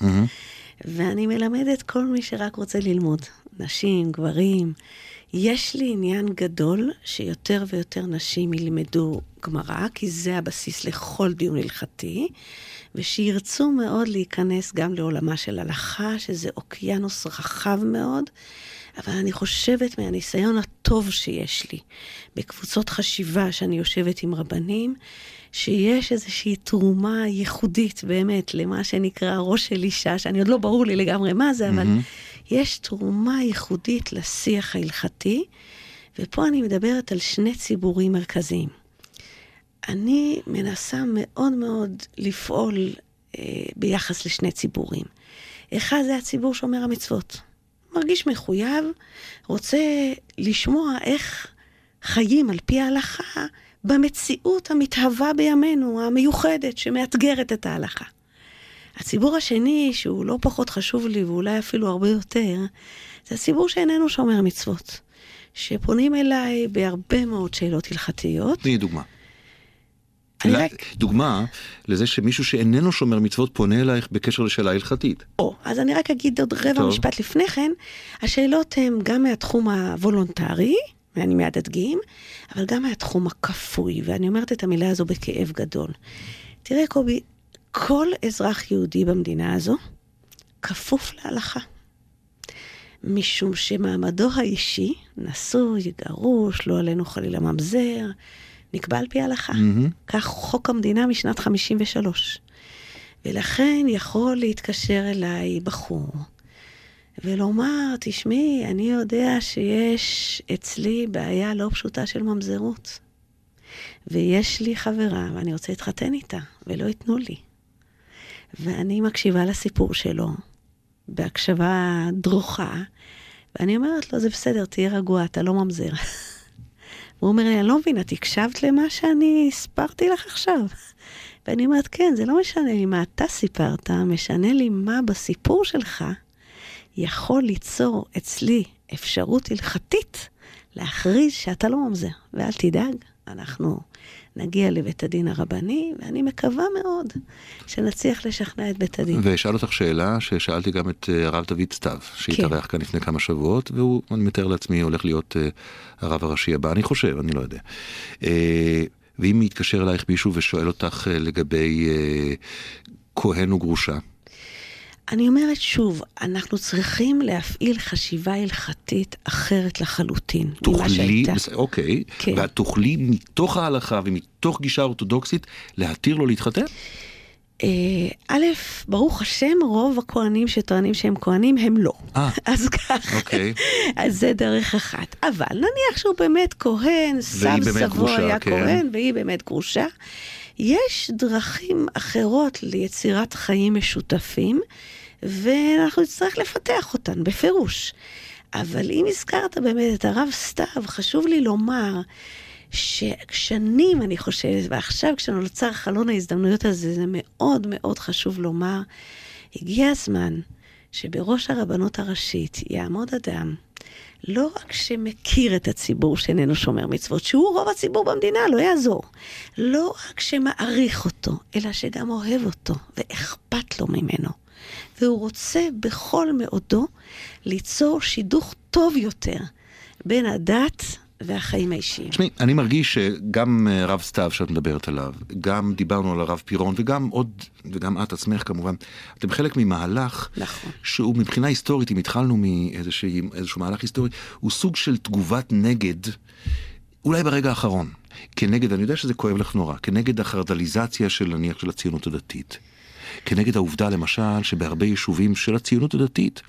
ואני מלמדת כל מי שרק רוצה ללמוד, נשים, גברים. יש לי עניין גדול שיותר ויותר נשים ילמדו גמרא, כי זה הבסיס לכל דיון הלכתי, ושירצו מאוד להיכנס גם לעולמה של הלכה, שזה אוקיינוס רחב מאוד. אבל אני חושבת מהניסיון הטוב שיש לי בקבוצות חשיבה שאני יושבת עם רבנים, שיש איזושהי תרומה ייחודית באמת למה שנקרא ראש של אישה, שאני עוד לא ברור לי לגמרי מה זה, אבל mm-hmm. יש תרומה ייחודית לשיח ההלכתי, ופה אני מדברת על שני ציבורים מרכזיים. אני מנסה מאוד מאוד לפעול אה, ביחס לשני ציבורים. אחד זה הציבור שומר המצוות. מרגיש מחויב, רוצה לשמוע איך חיים על פי ההלכה במציאות המתהווה בימינו, המיוחדת, שמאתגרת את ההלכה. הציבור השני, שהוא לא פחות חשוב לי ואולי אפילו הרבה יותר, זה הציבור שאיננו שומר מצוות, שפונים אליי בהרבה מאוד שאלות הלכתיות. תני דוגמה. רק- דוגמה לזה שמישהו שאיננו שומר מצוות פונה אלייך בקשר לשאלה הלכתית. או, אז אני רק אגיד עוד רבע טוב. משפט לפני כן, השאלות הן גם מהתחום הוולונטרי, ואני מיד אדגים, אבל גם מהתחום הכפוי, ואני אומרת את המילה הזו בכאב גדול. תראה, קובי, כל אזרח יהודי במדינה הזו כפוף להלכה. משום שמעמדו האישי, נשוי, גרוש, לא עלינו חלילה ממזר, נקבע על פי ההלכה. מהמם. כך חוק המדינה משנת 53. ולכן יכול להתקשר אליי בחור ולומר, תשמעי, אני יודע שיש אצלי בעיה לא פשוטה של ממזרות. ויש לי חברה, ואני רוצה להתחתן איתה, ולא ייתנו לי. ואני מקשיבה לסיפור שלו, בהקשבה דרוכה, ואני אומרת לו, זה בסדר, תהיה רגוע, אתה לא ממזר. הוא אומר לי, אני לא מבינה, את הקשבת למה שאני הסברתי לך עכשיו? ואני אומרת, כן, זה לא משנה לי מה אתה סיפרת, משנה לי מה בסיפור שלך יכול ליצור אצלי אפשרות הלכתית להכריז שאתה לא ממזר. ואל תדאג, אנחנו נגיע לבית הדין הרבני, ואני מקווה מאוד שנצליח לשכנע את בית הדין. ואשאל אותך שאלה ששאלתי גם את אה, הרב דוד סתיו, שהתארח כאן לפני כמה שבועות, והוא, אני מתאר לעצמי, הולך להיות אה, הרב הראשי הבא, אני חושב, אני לא יודע. אה, ואם יתקשר אלייך מישהו ושואל אותך לגבי כהן וגרושה, אני אומרת שוב, אנחנו צריכים להפעיל חשיבה הלכתית אחרת לחלוטין ממה שהייתה. אוקיי, כן. ואת תוכלי מתוך ההלכה ומתוך גישה אורתודוקסית להתיר לו להתחתן? אה, א', ברוך השם, רוב הכהנים שטוענים שהם כהנים הם לא. אה. אז כך, אוקיי. אז זה דרך אחת. אבל נניח שהוא באמת כהן, סב סבו היה כן. כהן, והיא באמת גרושה. יש דרכים אחרות ליצירת חיים משותפים, ואנחנו נצטרך לפתח אותן, בפירוש. אבל אם הזכרת באמת את הרב סתיו, חשוב לי לומר ששנים, אני חושבת, ועכשיו כשנוצר חלון ההזדמנויות הזה, זה מאוד מאוד חשוב לומר, הגיע הזמן שבראש הרבנות הראשית יעמוד אדם, לא רק שמכיר את הציבור שאיננו שומר מצוות, שהוא רוב הציבור במדינה, לא יעזור. לא רק שמעריך אותו, אלא שגם אוהב אותו, ואכפת לו ממנו. והוא רוצה בכל מאודו ליצור שידוך טוב יותר בין הדת והחיים האישיים. תשמעי, אני מרגיש שגם אה, רב סתיו שאת מדברת עליו, גם דיברנו על הרב פירון, וגם עוד, וגם את עצמך כמובן, אתם חלק ממהלך נכון. שהוא מבחינה היסטורית, אם התחלנו מאיזשהו מהלך היסטורי, הוא סוג של תגובת נגד, אולי ברגע האחרון, כנגד, אני יודע שזה כואב לך נורא, כנגד החרדליזציה של נניח של הציונות הדתית. כנגד העובדה למשל שבהרבה יישובים של הציונות הדתית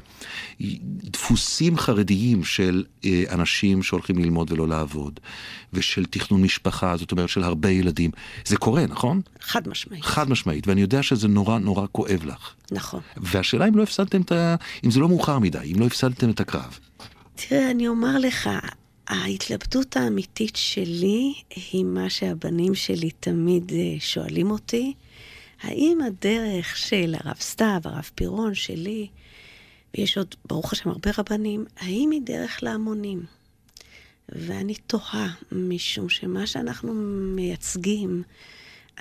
דפוסים חרדיים של אה, אנשים שהולכים ללמוד ולא לעבוד ושל תכנון משפחה, זאת אומרת של הרבה ילדים. זה קורה, נכון? חד משמעית. חד משמעית, ואני יודע שזה נורא נורא כואב לך. נכון. והשאלה אם לא הפסדתם את ה... אם זה לא מאוחר מדי, אם לא הפסדתם את הקרב. תראה, אני אומר לך, ההתלבטות האמיתית שלי היא מה שהבנים שלי תמיד אה, שואלים אותי, האם הדרך של הרב סתיו, הרב פירון שלי, ויש עוד, ברוך השם, הרבה רבנים, האם היא דרך להמונים? ואני תוהה, משום שמה שאנחנו מייצגים,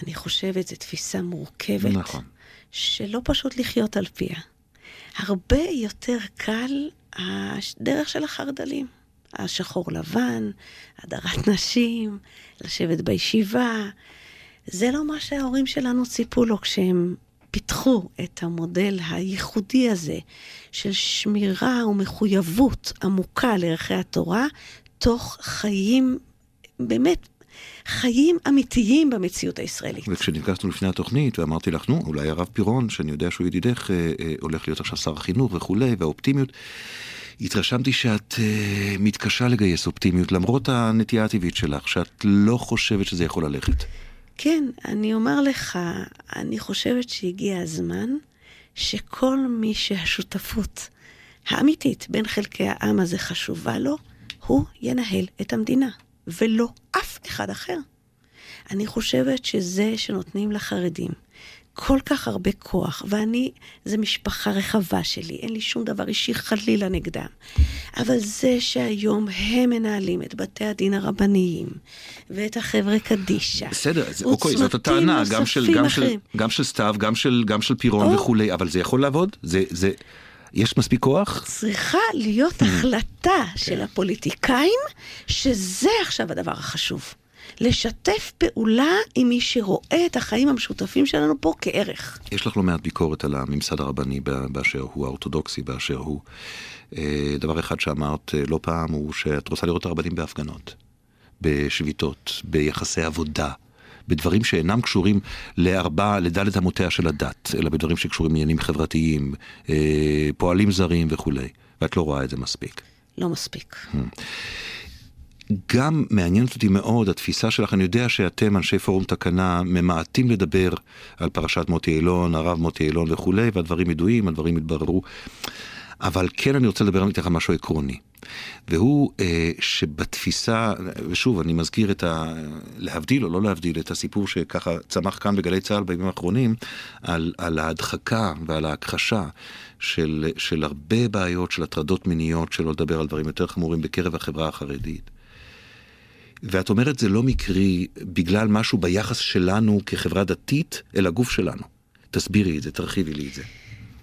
אני חושבת, זו תפיסה מורכבת. נכון. שלא פשוט לחיות על פיה. הרבה יותר קל הדרך של החרד"לים. השחור לבן, הדרת נשים, לשבת בישיבה. זה לא מה שההורים שלנו ציפו לו כשהם פיתחו את המודל הייחודי הזה של שמירה ומחויבות עמוקה לערכי התורה, תוך חיים, באמת, חיים אמיתיים במציאות הישראלית. וכשנפגשנו לפני התוכנית ואמרתי לך, נו, אולי הרב פירון, שאני יודע שהוא ידידך, אה, אה, הולך להיות עכשיו שר החינוך וכולי, והאופטימיות. התרשמתי שאת uh, מתקשה לגייס אופטימיות, למרות הנטייה הטבעית שלך, שאת לא חושבת שזה יכול ללכת. כן, אני אומר לך, אני חושבת שהגיע הזמן שכל מי שהשותפות האמיתית בין חלקי העם הזה חשובה לו, הוא ינהל את המדינה, ולא אף אחד אחר. אני חושבת שזה שנותנים לחרדים כל כך הרבה כוח, ואני, זו משפחה רחבה שלי, אין לי שום דבר אישי חלילה נגדם. אבל זה שהיום הם מנהלים את בתי הדין הרבניים, ואת החבר'ה קדישא, בסדר, זה, אוקיי, זאת הטענה, גם של, גם, של, גם של סתיו, גם של, גם של פירון או. וכולי, אבל זה יכול לעבוד? זה, זה, יש מספיק כוח? צריכה להיות החלטה של הפוליטיקאים, שזה עכשיו הדבר החשוב. לשתף פעולה עם מי שרואה את החיים המשותפים שלנו פה כערך. יש לך לא מעט ביקורת על הממסד הרבני באשר הוא, האורתודוקסי באשר הוא. אה, דבר אחד שאמרת אה, לא פעם הוא שאת רוצה לראות את הרבנים בהפגנות, בשביתות, ביחסי עבודה. בדברים שאינם קשורים לארבע, לדלת אמותיה של הדת, אלא בדברים שקשורים לעניינים חברתיים, אה, פועלים זרים וכולי. ואת לא רואה את זה מספיק. לא מספיק. Hmm. גם מעניינת אותי מאוד התפיסה שלך, אני יודע שאתם, אנשי פורום תקנה, ממעטים לדבר על פרשת מוטי אילון, הרב מוטי אילון וכולי, והדברים ידועים, הדברים יתבררו. אבל כן אני רוצה לדבר איתך על משהו עקרוני. והוא אה, שבתפיסה, ושוב, אני מזכיר את ה... להבדיל או לא להבדיל, את הסיפור שככה צמח כאן בגלי צה"ל בימים האחרונים, על, על ההדחקה ועל ההכחשה של, של הרבה בעיות של הטרדות מיניות, שלא לדבר על דברים יותר חמורים בקרב החברה החרדית. ואת אומרת זה לא מקרי בגלל משהו ביחס שלנו כחברה דתית אל הגוף שלנו. תסבירי את זה, תרחיבי לי את זה.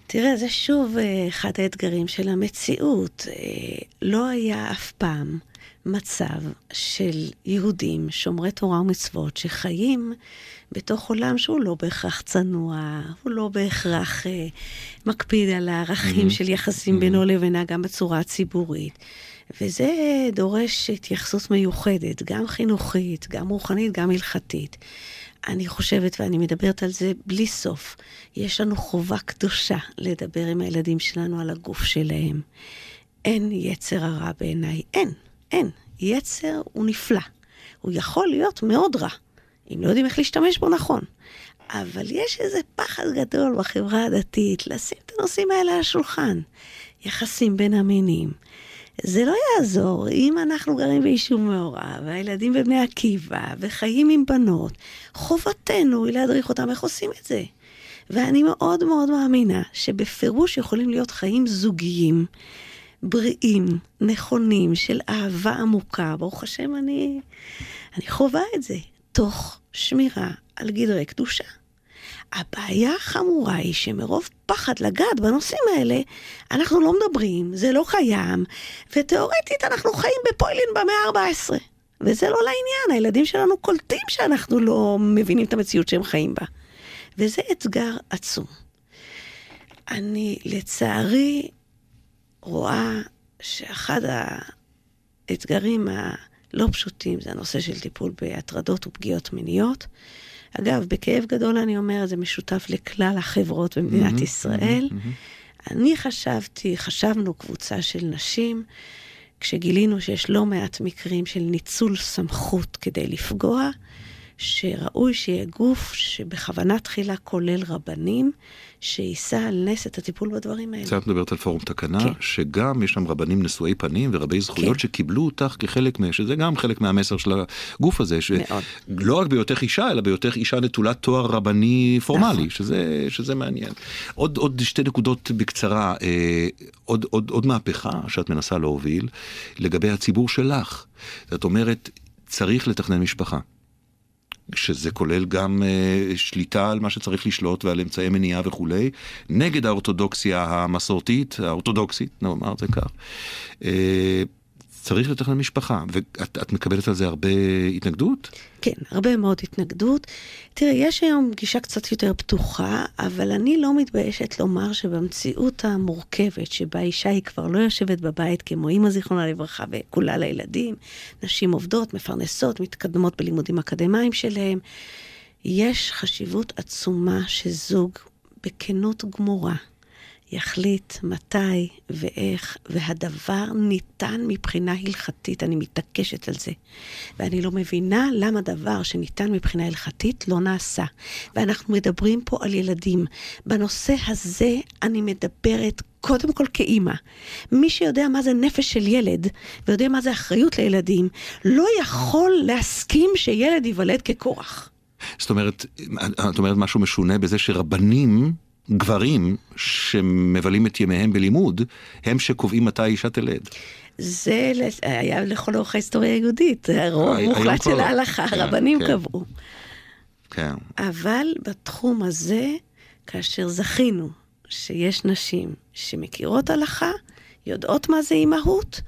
תראה, זה שוב אה, אחד האתגרים של המציאות. אה, לא היה אף פעם מצב של יהודים שומרי תורה ומצוות שחיים בתוך עולם שהוא לא בהכרח צנוע, הוא לא בהכרח אה, מקפיד על הערכים mm-hmm. של יחסים mm-hmm. בינו לבינה גם בצורה הציבורית. וזה דורש התייחסות מיוחדת, גם חינוכית, גם רוחנית, גם הלכתית. אני חושבת, ואני מדברת על זה בלי סוף, יש לנו חובה קדושה לדבר עם הילדים שלנו על הגוף שלהם. אין יצר הרע בעיניי, אין, אין. יצר הוא נפלא. הוא יכול להיות מאוד רע, אם לא יודעים איך להשתמש בו נכון. אבל יש איזה פחד גדול בחברה הדתית לשים את הנושאים האלה על השולחן. יחסים בין המינים, זה לא יעזור אם אנחנו גרים ביישוב מעורב, והילדים בבני עקיבא, וחיים עם בנות, חובתנו היא להדריך אותם איך עושים את זה. ואני מאוד מאוד מאמינה שבפירוש יכולים להיות חיים זוגיים, בריאים, נכונים, של אהבה עמוקה. ברוך השם, אני, אני חווה את זה, תוך שמירה על גדרי קדושה. הבעיה החמורה היא שמרוב פחד לגעת בנושאים האלה, אנחנו לא מדברים, זה לא קיים, ותאורטית אנחנו חיים בפוילין במאה ה-14. וזה לא לעניין, הילדים שלנו קולטים שאנחנו לא מבינים את המציאות שהם חיים בה. וזה אתגר עצום. אני לצערי רואה שאחד האתגרים הלא פשוטים זה הנושא של טיפול בהטרדות ופגיעות מיניות. אגב, בכאב גדול אני אומרת, זה משותף לכלל החברות במדינת mm-hmm, ישראל. Mm-hmm. אני חשבתי, חשבנו קבוצה של נשים, כשגילינו שיש לא מעט מקרים של ניצול סמכות כדי לפגוע, שראוי שיהיה גוף שבכוונה תחילה כולל רבנים, שיישא על נס את הטיפול בדברים האלה. זה את מדברת על פורום תקנה, כן. שגם יש שם רבנים נשואי פנים ורבי זכויות כן. שקיבלו אותך כחלק, מה, שזה גם חלק מהמסר של הגוף הזה, שלא רק בהיותך אישה, אלא בהיותך אישה נטולת תואר רבני פורמלי, נכון. שזה, שזה מעניין. עוד, עוד שתי נקודות בקצרה, אה, עוד, עוד, עוד מהפכה שאת מנסה להוביל לגבי הציבור שלך. זאת אומרת, צריך לתכנן משפחה. שזה כולל גם uh, שליטה על מה שצריך לשלוט ועל אמצעי מניעה וכולי, נגד האורתודוקסיה המסורתית, האורתודוקסית, נאמר את זה כך. Uh, צריך לתכנן משפחה, ואת את מקבלת על זה הרבה התנגדות? כן, הרבה מאוד התנגדות. תראה, יש היום גישה קצת יותר פתוחה, אבל אני לא מתביישת לומר שבמציאות המורכבת, שבה אישה היא כבר לא יושבת בבית כמו אימא זיכרונה לברכה וכולה לילדים, נשים עובדות, מפרנסות, מתקדמות בלימודים אקדמיים שלהם, יש חשיבות עצומה שזוג בכנות גמורה יחליט מתי ואיך, והדבר ניתן מבחינה הלכתית, אני מתעקשת על זה. ואני לא מבינה למה דבר שניתן מבחינה הלכתית לא נעשה. ואנחנו מדברים פה על ילדים. בנושא הזה אני מדברת קודם כל כאימא. מי שיודע מה זה נפש של ילד, ויודע מה זה אחריות לילדים, לא יכול להסכים שילד ייוולד כקורח. זאת אומרת, את אומרת משהו משונה בזה שרבנים גברים שמבלים את ימיהם בלימוד, הם שקובעים מתי אישה תלד. זה היה לכל אורך ההיסטוריה היהודית, הרוב מוחלט של לא. ההלכה, כן, הרבנים כן. קבעו. כן. אבל בתחום הזה, כאשר זכינו שיש נשים שמכירות הלכה, יודעות מה זה אימהות,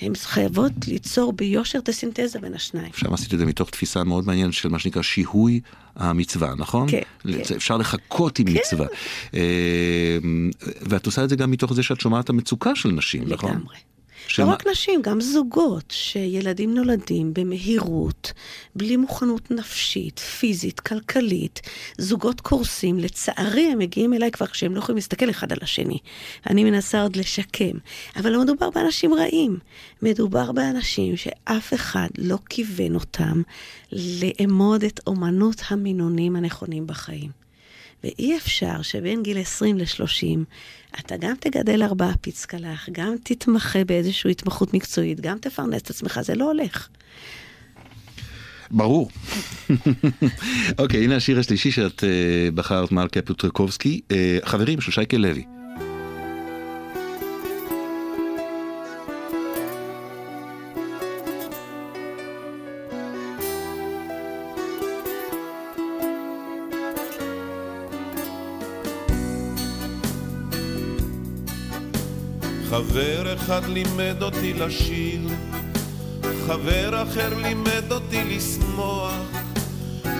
הן חייבות ליצור ביושר את הסינתזה בין השניים. עכשיו עשית את זה מתוך תפיסה מאוד מעניינת של מה שנקרא שיהוי המצווה, נכון? כן. כן. אפשר לחכות עם כן. מצווה. אה, ואת עושה את זה גם מתוך זה שאת שומעת המצוקה של נשים, לגמרי. נכון? לגמרי. לא רק נשים, גם זוגות, שילדים נולדים במהירות, בלי מוכנות נפשית, פיזית, כלכלית. זוגות קורסים, לצערי הם מגיעים אליי כבר כשהם לא יכולים להסתכל אחד על השני. אני מנסה עוד לשקם. אבל לא מדובר באנשים רעים, מדובר באנשים שאף אחד לא כיוון אותם לאמוד את אומנות המינונים הנכונים בחיים. ואי אפשר שבין גיל 20 ל-30 אתה גם תגדל ארבעה פיצקלח, גם תתמחה באיזושהי התמחות מקצועית, גם תפרנס את עצמך, זה לא הולך. ברור. אוקיי, הנה השיר השלישי שאת uh, בחרת, מלכה פוטרקובסקי. Uh, חברים של שייקה לוי. חבר אחד לימד אותי לשיר, חבר אחר לימד אותי לשמוח,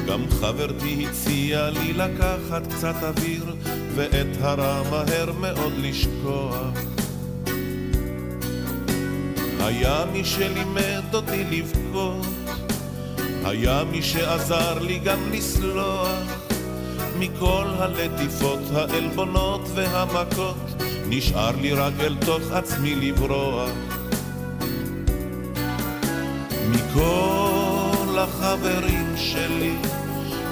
גם חברתי הציעה לי לקחת קצת אוויר, ואת הרע מהר מאוד לשכוח. היה מי שלימד אותי לבכות, היה מי שעזר לי גם לסלוח, מכל הלטיפות, העלבונות והמכות. נשאר לי רק אל תוך עצמי לברוח. מכל החברים שלי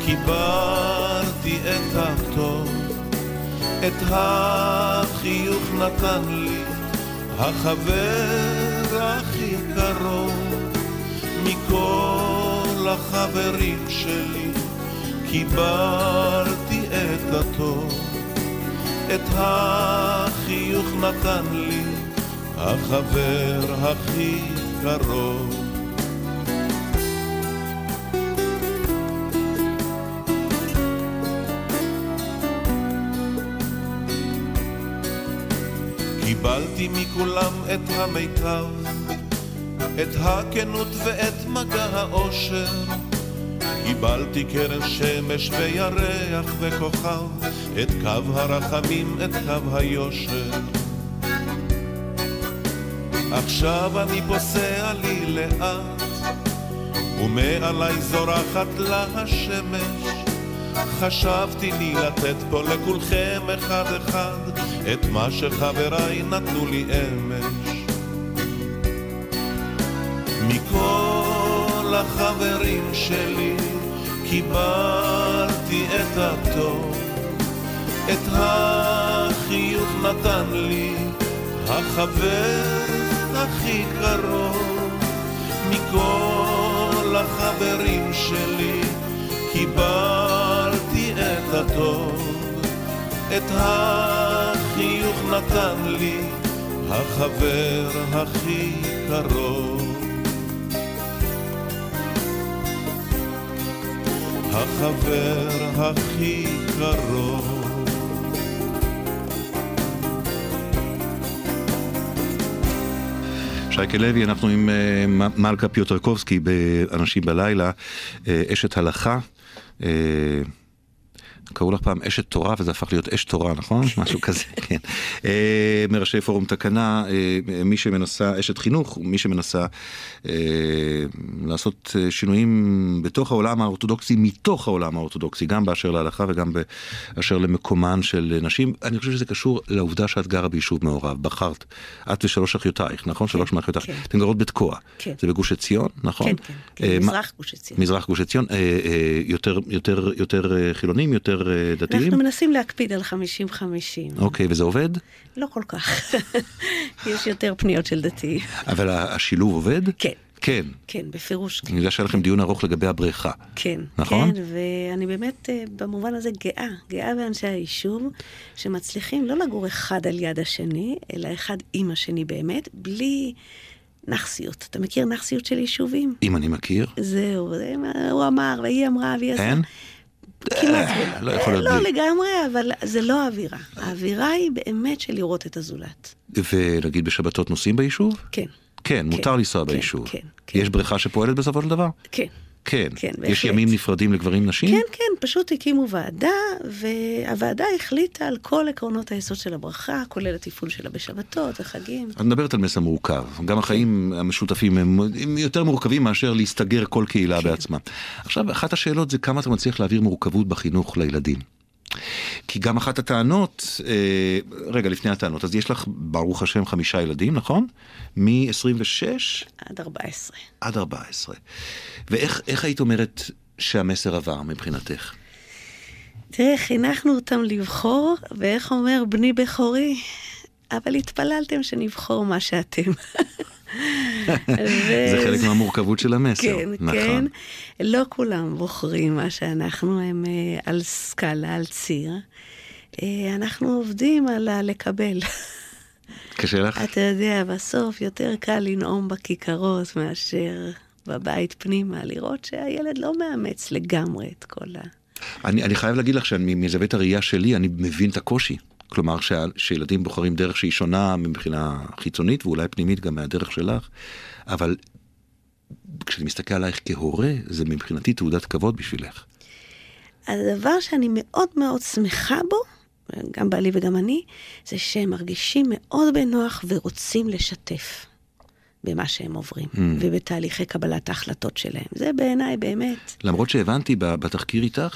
קיבלתי את הטוב, את החיוך נתן לי החבר הכי קרוב. מכל החברים שלי קיבלתי את הטוב. את החיוך נתן לי החבר הכי קרוב. קיבלתי מכולם את המיטב, את הכנות ואת מגע האושר. קיבלתי קרן שמש וירח וכוכב, את קו הרחמים, את קו היושר. עכשיו אני פוסע לי לאט, ומעלי זורחת לה השמש. חשבתי לי לתת פה לכולכם אחד אחד, את מה שחבריי נתנו לי אמש. מכל החברים שלי קיבלתי את הטוב, את החיוך נתן לי החבר הכי קרוב מכל החברים שלי קיבלתי את הטוב, את החיוך נתן לי החבר הכי קרוב. החבר הכי קרוב. שייקה לוי, אנחנו עם אה, מלכה פיוטרקובסקי באנשים בלילה, אה, אשת הלכה. קראו לך פעם אשת תורה וזה הפך להיות אש תורה, נכון? משהו כזה, כן. אה, מראשי פורום תקנה, אה, מי שמנסה, אשת חינוך, מי שמנסה אה, לעשות שינויים בתוך העולם האורתודוקסי, מתוך העולם האורתודוקסי, גם באשר להלכה וגם באשר למקומן של נשים. אני חושב שזה קשור לעובדה שאת גרה ביישוב מעורב, בחרת. את ושלוש אחיותייך, נכון? שלוש מאחיותייך. כן. אתן גרות בתקוע. כן. זה בגוש עציון, נכון? כן, כן, כן, מזרח גוש עציון. מזרח גוש עציון, יותר, יותר, יותר חילונים, יותר אה, דתיים? אנחנו מנסים להקפיד על 50-50. אוקיי, וזה עובד? לא כל כך. יש יותר פניות של דתיים. אבל השילוב עובד? כן. כן. כן, בפירוש כן. אני יודע שהיה לכם דיון ארוך לגבי הבריכה. כן, נכון? כן, ואני באמת אה, במובן הזה גאה, גאה באנשי היישוב, שמצליחים לא לגור אחד על יד השני, אלא אחד עם השני באמת, בלי נכסיות. אתה מכיר נכסיות של יישובים? אם אני מכיר, זהו, זה הוא אמר, והיא אמרה, והיא עשה. אין? כמעט אה, ולא. לא יכול להיות לא בלי. לגמרי, אבל זה לא האווירה. האווירה היא באמת של לראות את הזולת. ונגיד בשבתות נוסעים ביישוב? כן, כן, מותר לנסוע כן, ביישוב. כן, כן. יש בריכה שפועלת בסופו של דבר? כן. כן. כן, יש בהחלט. ימים נפרדים לגברים נשים? כן, כן, פשוט הקימו ועדה, והוועדה החליטה על כל עקרונות היסוד של הברכה, כולל התפעול שלה בשבתות וחגים. את מדברת על מסר מורכב. גם החיים המשותפים הם, הם יותר מורכבים מאשר להסתגר כל קהילה כן. בעצמה. עכשיו, אחת השאלות זה כמה אתה מצליח להעביר מורכבות בחינוך לילדים. כי גם אחת הטענות, אה, רגע, לפני הטענות, אז יש לך, ברוך השם, חמישה ילדים, נכון? מ-26 עד 14. עד 14. ואיך איך היית אומרת שהמסר עבר מבחינתך? תראה, חינכנו אותם לבחור, ואיך אומר בני בכורי? אבל התפללתם שנבחור מה שאתם. זה חלק מהמורכבות של המסר. כן, נכון. כן. לא כולם בוחרים מה שאנחנו, הם אה, על סקאלה, על ציר. אה, אנחנו עובדים על הלקבל. קשה לך? אתה יודע, בסוף יותר קל לנאום בכיכרות מאשר בבית פנימה, לראות שהילד לא מאמץ לגמרי את כל ה... אני, אני חייב להגיד לך שמזווית הראייה שלי אני מבין את הקושי. כלומר שה, שילדים בוחרים דרך שהיא שונה מבחינה חיצונית ואולי פנימית גם מהדרך שלך, אבל כשאני מסתכל עלייך כהורה זה מבחינתי תעודת כבוד בשבילך. הדבר שאני מאוד מאוד שמחה בו, גם בעלי וגם אני, זה שהם מרגישים מאוד בנוח ורוצים לשתף במה שהם עוברים, Mm. ובתהליכי קבלת ההחלטות שלהם. זה בעיניי באמת, למרות שהבנתי בתחקיר איתך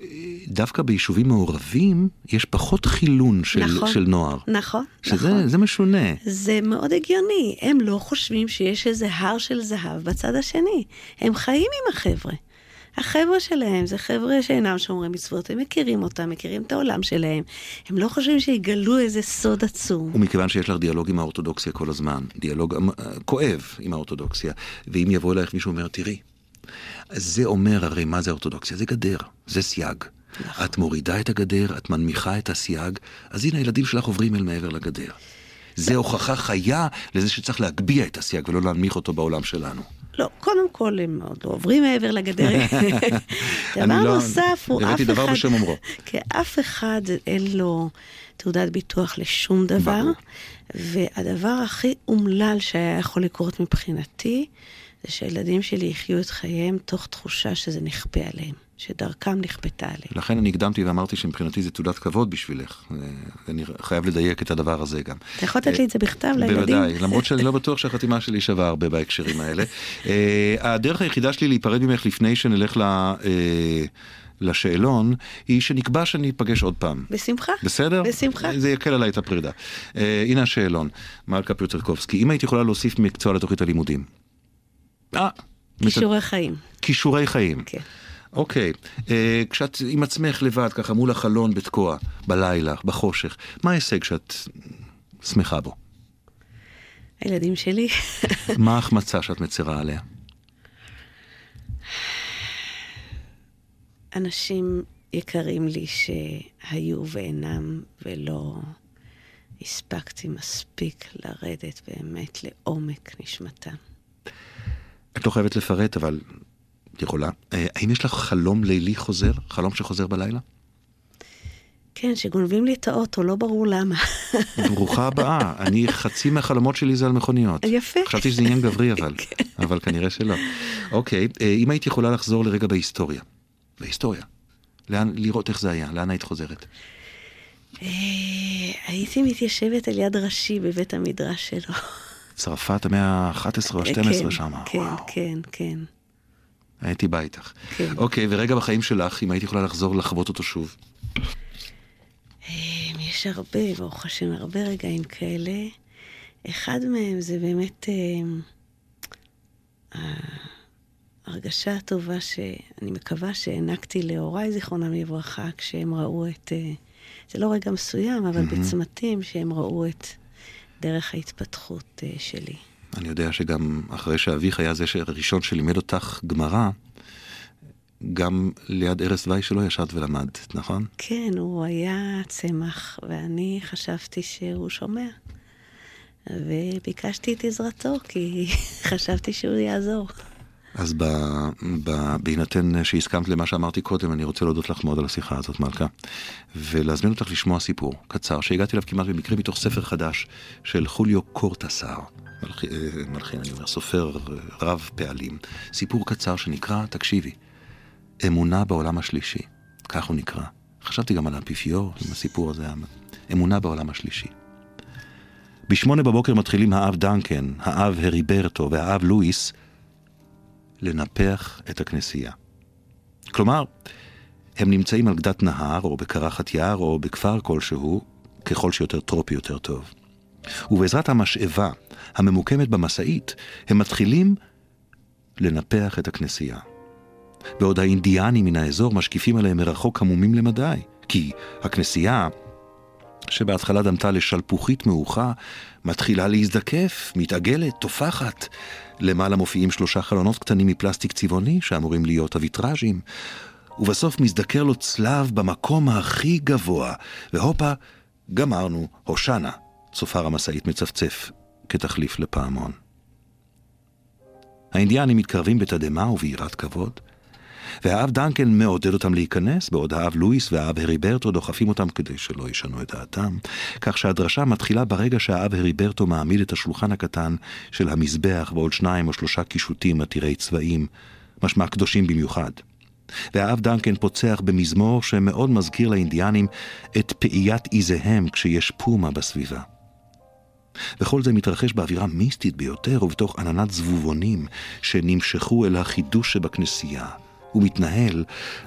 שדווקא ביישובים מעורבים יש פחות חילון של, נכון. של נוער. נכון, שזה נכון. זה משונה. זה מאוד הגיוני, הם לא חושבים שיש איזה הר של זהב בצד השני. הם חיים עם החבר'ה. החבר'ה שלהם זה חבר'ה שאינם שומרי מצוות, הם מכירים אותם, מכירים את העולם שלהם. הם לא חושבים שיגלו איזה סוד עצום. ומכיוון שיש לך דיאלוג עם האורתודוקסיה כל הזמן, דיאלוג אה, כואב עם האורתודוקסיה, ואם יבוא אלייך מישהו ואומר, תראי, זה אומר הרי מה זה אורתודוקסיה? זה גדר, זה סייג. נכון. את מורידה את הגדר, את מנמיכה את הסייג, אז הנה הילדים שלך עוברים אל מעבר לגדר. זה הוכחה חיה לזה שצריך להגביה את הסייג ולא להנמיך אותו בעולם שלנו. לא, קודם כל הם עוד לא עוברים מעבר לגדר. דבר לא- נוסף הוא אף הבאתי דבר אחד, בשם אומרו. כי אף אחד אין לו תעודת ביטוח לשום דבר. והדבר הכי אומלל שהיה יכול לקרות מבחינתי, זה שהילדים שלי יחיו את חייהם תוך תחושה שזה נכפה עליהם, שדרכם נכפתה עליהם. לכן אני הקדמתי ואמרתי שמבחינתי זה תעודת כבוד בשבילך. אה, אני חייב לדייק את הדבר הזה גם. אתה יכול לתת לי את זה בכתב לילדים? בוודאי, למרות שאני לא בטוח שהחתימה שלי שווה הרבה בהקשרים האלה. אה, הדרך היחידה שלי להיפרד ממך לפני שנלך ל... אה, לשאלון, היא שנקבע שאני אפגש עוד פעם. בשמחה. בסדר? בשמחה. זה יקל עליי את הפרידה. אה, הנה השאלון, מלכה פיוטרקובסקי, אם היית יכולה להוסיף מקצוע לתוכנית הלימודים. אה, כישורי חיים. כישורי חיים. כן. אוקיי, אה, כשאת עם עצמך לבד, ככה מול החלון בתקוע, בלילה, בחושך, מה ההישג שאת שמחה בו? הילדים שלי, מה ההחמצה שאת מצרה עליה? אנשים יקרים לי שהיו ואינם, ולא הספקתי מספיק לרדת באמת לעומק נשמתם. את לא חייבת לפרט, אבל את יכולה. אה, האם יש לך חלום לילי חוזר? חלום שחוזר בלילה? כן, שגונבים לי את האוטו, לא ברור למה. ברוכה הבאה. אני, חצי מהחלומות שלי זה על מכוניות. יפה. חשבתי שזה עניין גברי אבל, אבל כנראה שלא. אוקיי, אה, אם היית יכולה לחזור לרגע בהיסטוריה. בהיסטוריה. לאן, לראות איך זה היה, לאן היית חוזרת? אה, הייתי מתיישבת על יד ראשי בבית המדרש שלו. צרפת המאה ה-11 או ה-12 כן, שם. כן, וואו. כן, כן. הייתי בא איתך. כן. אוקיי, ורגע בחיים שלך, אם היית יכולה לחזור לחוות אותו שוב. אה, יש הרבה, ברוך השם, הרבה רגעים כאלה. אחד מהם זה באמת אה, ההרגשה הטובה שאני מקווה שהענקתי להוריי, זיכרונם לברכה, כשהם ראו את... אה, זה לא רגע מסוים, אבל בצמתים שהם ראו את דרך ההתפתחות אה, שלי. אני יודע שגם אחרי שאביך היה זה הראשון שלימד אותך גמרא, גם ליד ערש דווי שלו ישבת ולמדת, נכון? כן, הוא היה צמח, ואני חשבתי שהוא שומע. וביקשתי את עזרתו, כי חשבתי שהוא יעזור. אז ב, ב, בהינתן שהסכמת למה שאמרתי קודם, אני רוצה להודות לך מאוד על השיחה הזאת, מלכה, ולהזמין אותך לשמוע סיפור קצר, שהגעתי אליו כמעט במקרה מתוך ספר חדש של חוליו קורטסר, מלכי, אה, מלכין, אני אומר, סופר רב פעלים. סיפור קצר שנקרא, תקשיבי, אמונה בעולם השלישי, כך הוא נקרא. חשבתי גם על האפיפיור עם הסיפור הזה, אמונה בעולם השלישי. בשמונה בבוקר מתחילים האב דנקן, האב הריברטו והאב לואיס לנפח את הכנסייה. כלומר, הם נמצאים על גדת נהר, או בקרחת יער, או בכפר כלשהו, ככל שיותר טרופי יותר טוב. ובעזרת המשאבה הממוקמת במשאית, הם מתחילים לנפח את הכנסייה. בעוד האינדיאנים מן האזור משקיפים עליהם מרחוק עמומים למדי, כי הכנסייה, שבהתחלה דמתה לשלפוחית מעוכה, מתחילה להזדקף, מתעגלת, תופחת. למעלה מופיעים שלושה חלונות קטנים מפלסטיק צבעוני שאמורים להיות הוויטראז'ים, ובסוף מזדקר לו צלב במקום הכי גבוה, והופה, גמרנו, הושענה, צופר המשאית מצפצף כתחליף לפעמון. האינדיאנים מתקרבים בתדהמה וביראת כבוד, והאב דנקן מעודד אותם להיכנס, בעוד האב לואיס והאב הריברטו דוחפים אותם כדי שלא ישנו את דעתם, כך שהדרשה מתחילה ברגע שהאב הריברטו מעמיד את השולחן הקטן של המזבח ועוד שניים או שלושה קישוטים עתירי צבעים, משמע קדושים במיוחד. והאב דנקן פוצח במזמור שמאוד מזכיר לאינדיאנים את פעיית עיזיהם כשיש פומה בסביבה. וכל זה מתרחש באווירה מיסטית ביותר ובתוך עננת זבובונים שנמשכו אל החידוש שבכנסייה. הוא מתנהל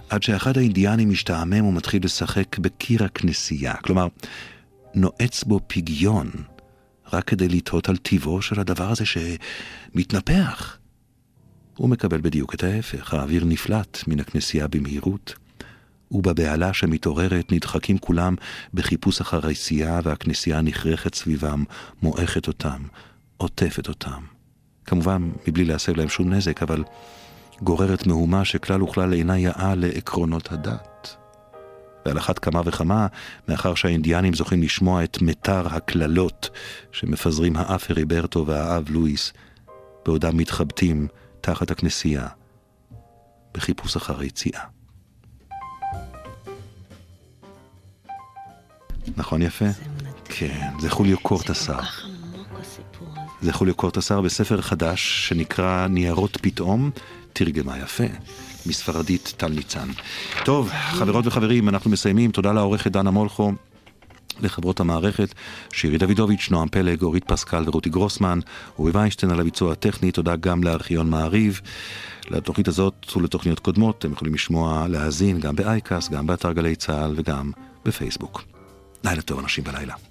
עד שאחד האינדיאנים משתעמם ומתחיל לשחק בקיר הכנסייה. כלומר, נועץ בו פגיון, רק כדי לתהות על טיבו של הדבר הזה שמתנפח. הוא מקבל בדיוק את ההפך, האוויר נפלט מן הכנסייה במהירות, ובבהלה שמתעוררת נדחקים כולם בחיפוש אחר היציאה והכנסייה נחרכת סביבם, מועכת אותם, עוטפת אותם. כמובן, מבלי להסב להם שום נזק, אבל גוררת מהומה שכלל וכלל אינה יאה לעקרונות הדת. ועל אחת כמה וכמה, מאחר שהאינדיאנים זוכים לשמוע את מיתר הקללות שמפזרים האף הריברטו והאב לואיס, בעודם מתחבטים תחת הכנסייה, בחיפוש אחר היציאה. נכון יפה? זה. כן, זה חוליו קורטסר. זה חוליו קורטסר בספר חדש שנקרא ניירות פתאום, תרגמה יפה, מספרדית טל ניצן. טוב, חברות וחברים, אנחנו מסיימים. תודה לעורכת דנה מולכו. לחברות המערכת, שירי דוידוביץ', נועם פלג, אורית פסקל ורותי גרוסמן, אורי ויינשטיין על הביצוע הטכני, תודה גם לארכיון מעריב. לתוכנית הזאת ולתוכניות קודמות אתם יכולים לשמוע, להאזין גם באייקאס, גם באתר גלי צה"ל וגם בפייסבוק. לילה טוב אנשים בלילה.